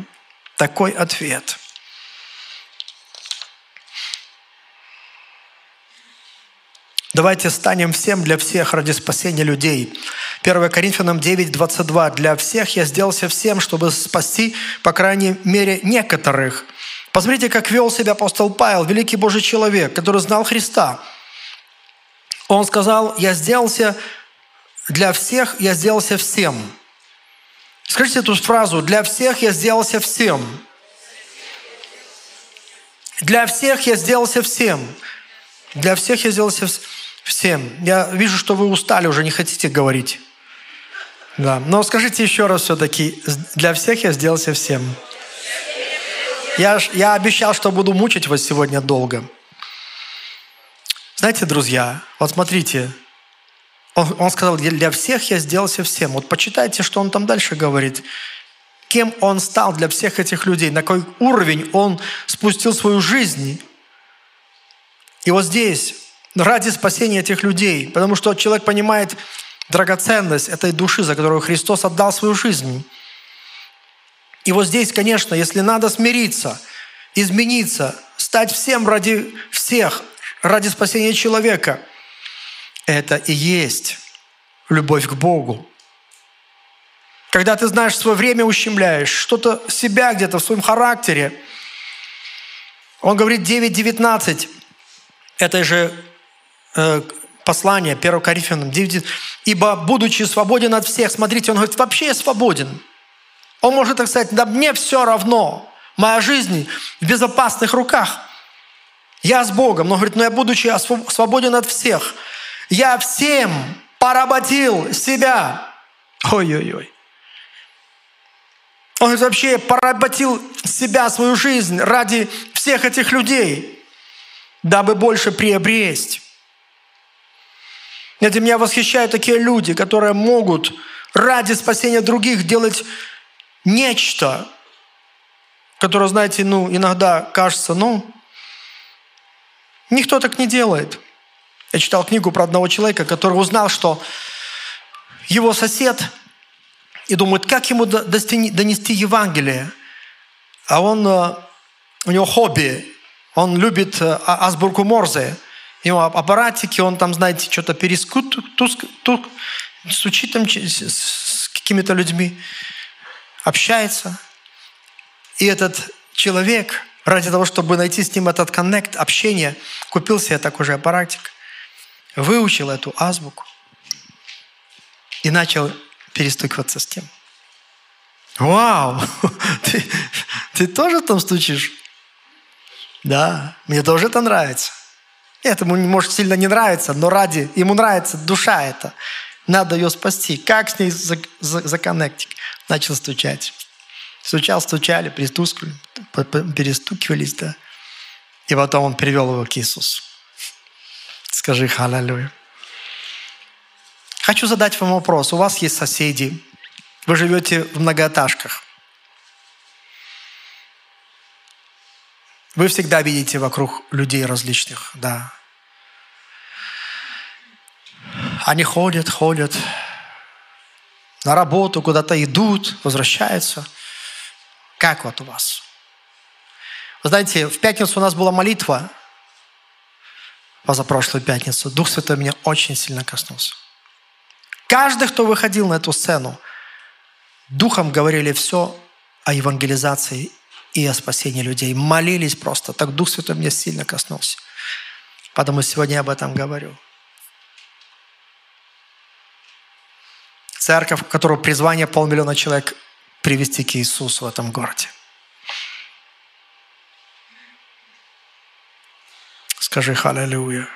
такой ответ. Давайте станем всем для всех ради спасения людей. 1 Коринфянам 9, 22. «Для всех я сделался всем, чтобы спасти, по крайней мере, некоторых». Посмотрите, как вел себя апостол Павел, великий Божий человек, который знал Христа. Он сказал, я сделался для всех, я сделался всем. Скажите эту фразу, для всех я сделался всем. Для всех я сделался всем. Для всех я сделался всем всем. Я вижу, что вы устали, уже не хотите говорить. Да. Но скажите еще раз все-таки, для всех я сделался всем. Я, я обещал, что буду мучить вас сегодня долго. Знаете, друзья, вот смотрите, он, он сказал, для всех я сделался всем. Вот почитайте, что он там дальше говорит. Кем он стал для всех этих людей, на какой уровень он спустил свою жизнь. И вот здесь ради спасения этих людей. Потому что человек понимает драгоценность этой души, за которую Христос отдал свою жизнь. И вот здесь, конечно, если надо смириться, измениться, стать всем ради всех, ради спасения человека, это и есть любовь к Богу. Когда ты знаешь, свое время ущемляешь, что-то себя где-то в своем характере. Он говорит 9.19 этой же послание 1 Коринфянам 9, ибо будучи свободен от всех, смотрите, он говорит, вообще я свободен. Он может так сказать, да мне все равно, моя жизнь в безопасных руках. Я с Богом, но говорит, но я будучи свободен от всех, я всем поработил себя. Ой-ой-ой. Он говорит, вообще поработил себя, свою жизнь ради всех этих людей, дабы больше приобрести. Это меня восхищают такие люди, которые могут ради спасения других делать нечто, которое, знаете, ну, иногда кажется, ну, никто так не делает. Я читал книгу про одного человека, который узнал, что его сосед, и думает, как ему донести Евангелие. А он, э, у него хобби, он любит э, азбурку Морзе – его аппаратики, он там, знаете, что-то перескут, туск, тук, стучит там с какими-то людьми, общается. И этот человек, ради того, чтобы найти с ним этот коннект, общение, купил себе такой же аппаратик, выучил эту азбуку и начал перестукиваться с тем. Вау! Ты, ты тоже там стучишь? Да, мне тоже это нравится. Этому может сильно не нравится, но ради, ему нравится душа это. Надо ее спасти. Как с ней законнектить? Начал стучать. Стучал, стучали, перестукивали, перестукивались, да. И потом он привел его к Иисусу. Скажи халалюя. Хочу задать вам вопрос. У вас есть соседи, вы живете в многоэтажках. Вы всегда видите вокруг людей различных, да. Они ходят, ходят, на работу куда-то идут, возвращаются. Как вот у вас? Вы знаете, в пятницу у нас была молитва, позапрошлую пятницу. Дух Святой меня очень сильно коснулся. Каждый, кто выходил на эту сцену, духом говорили все о евангелизации и о спасении людей. Молились просто. Так Дух Святой мне сильно коснулся. Потому сегодня я об этом говорю. Церковь, у которой призвание полмиллиона человек привести к Иисусу в этом городе. Скажи «Халлелуя».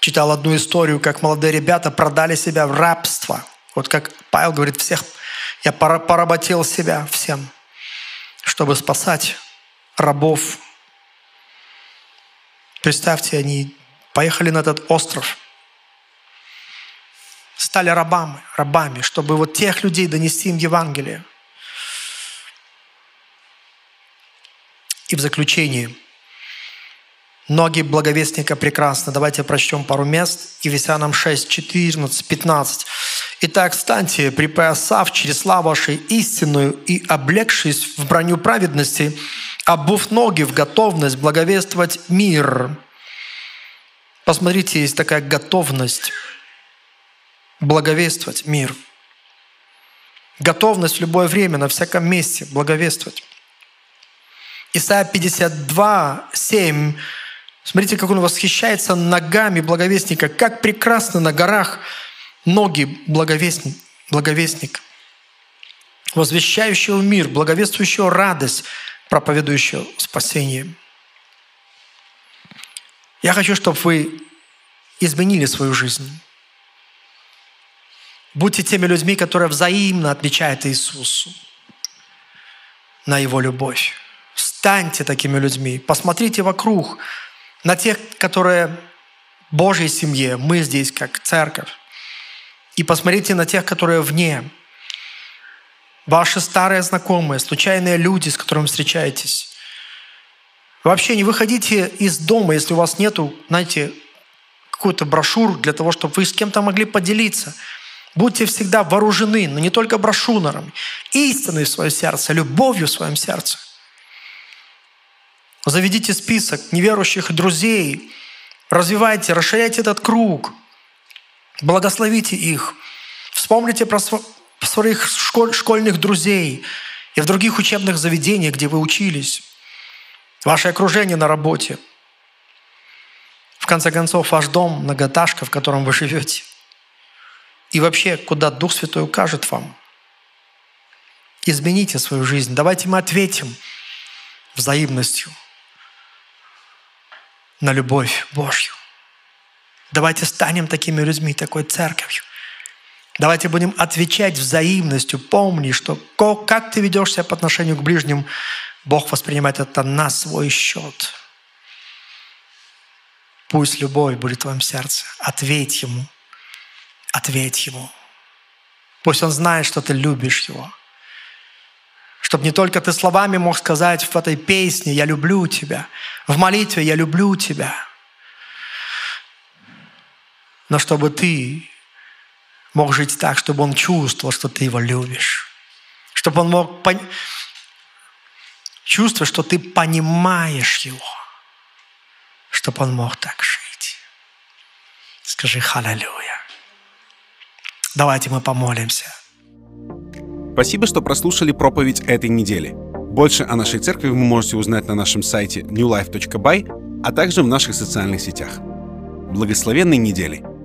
Читал одну историю, как молодые ребята продали себя в рабство. Вот как Павел говорит, всех я поработил себя всем, чтобы спасать рабов. Представьте, они поехали на этот остров, стали рабами, рабами, чтобы вот тех людей донести им Евангелие. И в заключение – Ноги благовестника прекрасны. Давайте прочтем пару мест. Ефесянам 6, 14, 15. «Итак, встаньте, припоясав чресла вашей истинную и облегшись в броню праведности, обув ноги в готовность благовествовать мир». Посмотрите, есть такая готовность благовествовать мир. Готовность в любое время, на всяком месте благовествовать. Исайя 52, 7 Смотрите, как он восхищается ногами благовестника. Как прекрасно на горах ноги благовестник, благовестник возвещающего мир, благовествующего радость, проповедующего спасение. Я хочу, чтобы вы изменили свою жизнь. Будьте теми людьми, которые взаимно отвечают Иисусу на Его любовь. Станьте такими людьми. Посмотрите вокруг на тех, которые в Божьей семье, мы здесь как церковь. И посмотрите на тех, которые вне. Ваши старые знакомые, случайные люди, с которыми встречаетесь. Вообще не выходите из дома, если у вас нету, знаете, какой-то брошюр для того, чтобы вы с кем-то могли поделиться. Будьте всегда вооружены, но не только брошюрами, истиной в свое сердце, любовью в своем сердце. Заведите список неверующих друзей. Развивайте, расширяйте этот круг. Благословите их. Вспомните про своих школьных друзей и в других учебных заведениях, где вы учились. Ваше окружение на работе. В конце концов, ваш дом, многотажка, в котором вы живете. И вообще, куда Дух Святой укажет вам. Измените свою жизнь. Давайте мы ответим взаимностью – на любовь Божью. Давайте станем такими людьми, такой церковью. Давайте будем отвечать взаимностью. Помни, что как ты ведешь себя по отношению к ближним, Бог воспринимает это на свой счет. Пусть любовь будет в твоем сердце. Ответь Ему. Ответь Ему. Пусть Он знает, что ты любишь Его. Чтобы не только ты словами мог сказать в этой песне «Я люблю тебя», в молитве «Я люблю тебя», но чтобы ты мог жить так, чтобы он чувствовал, что ты его любишь. Чтобы он мог пон... чувствовать, что ты понимаешь его. Чтобы он мог так жить. Скажи «Халлелуя». Давайте мы помолимся. Спасибо, что прослушали проповедь этой недели. Больше о нашей церкви вы можете узнать на нашем сайте newlife.by, а также в наших социальных сетях. Благословенной недели!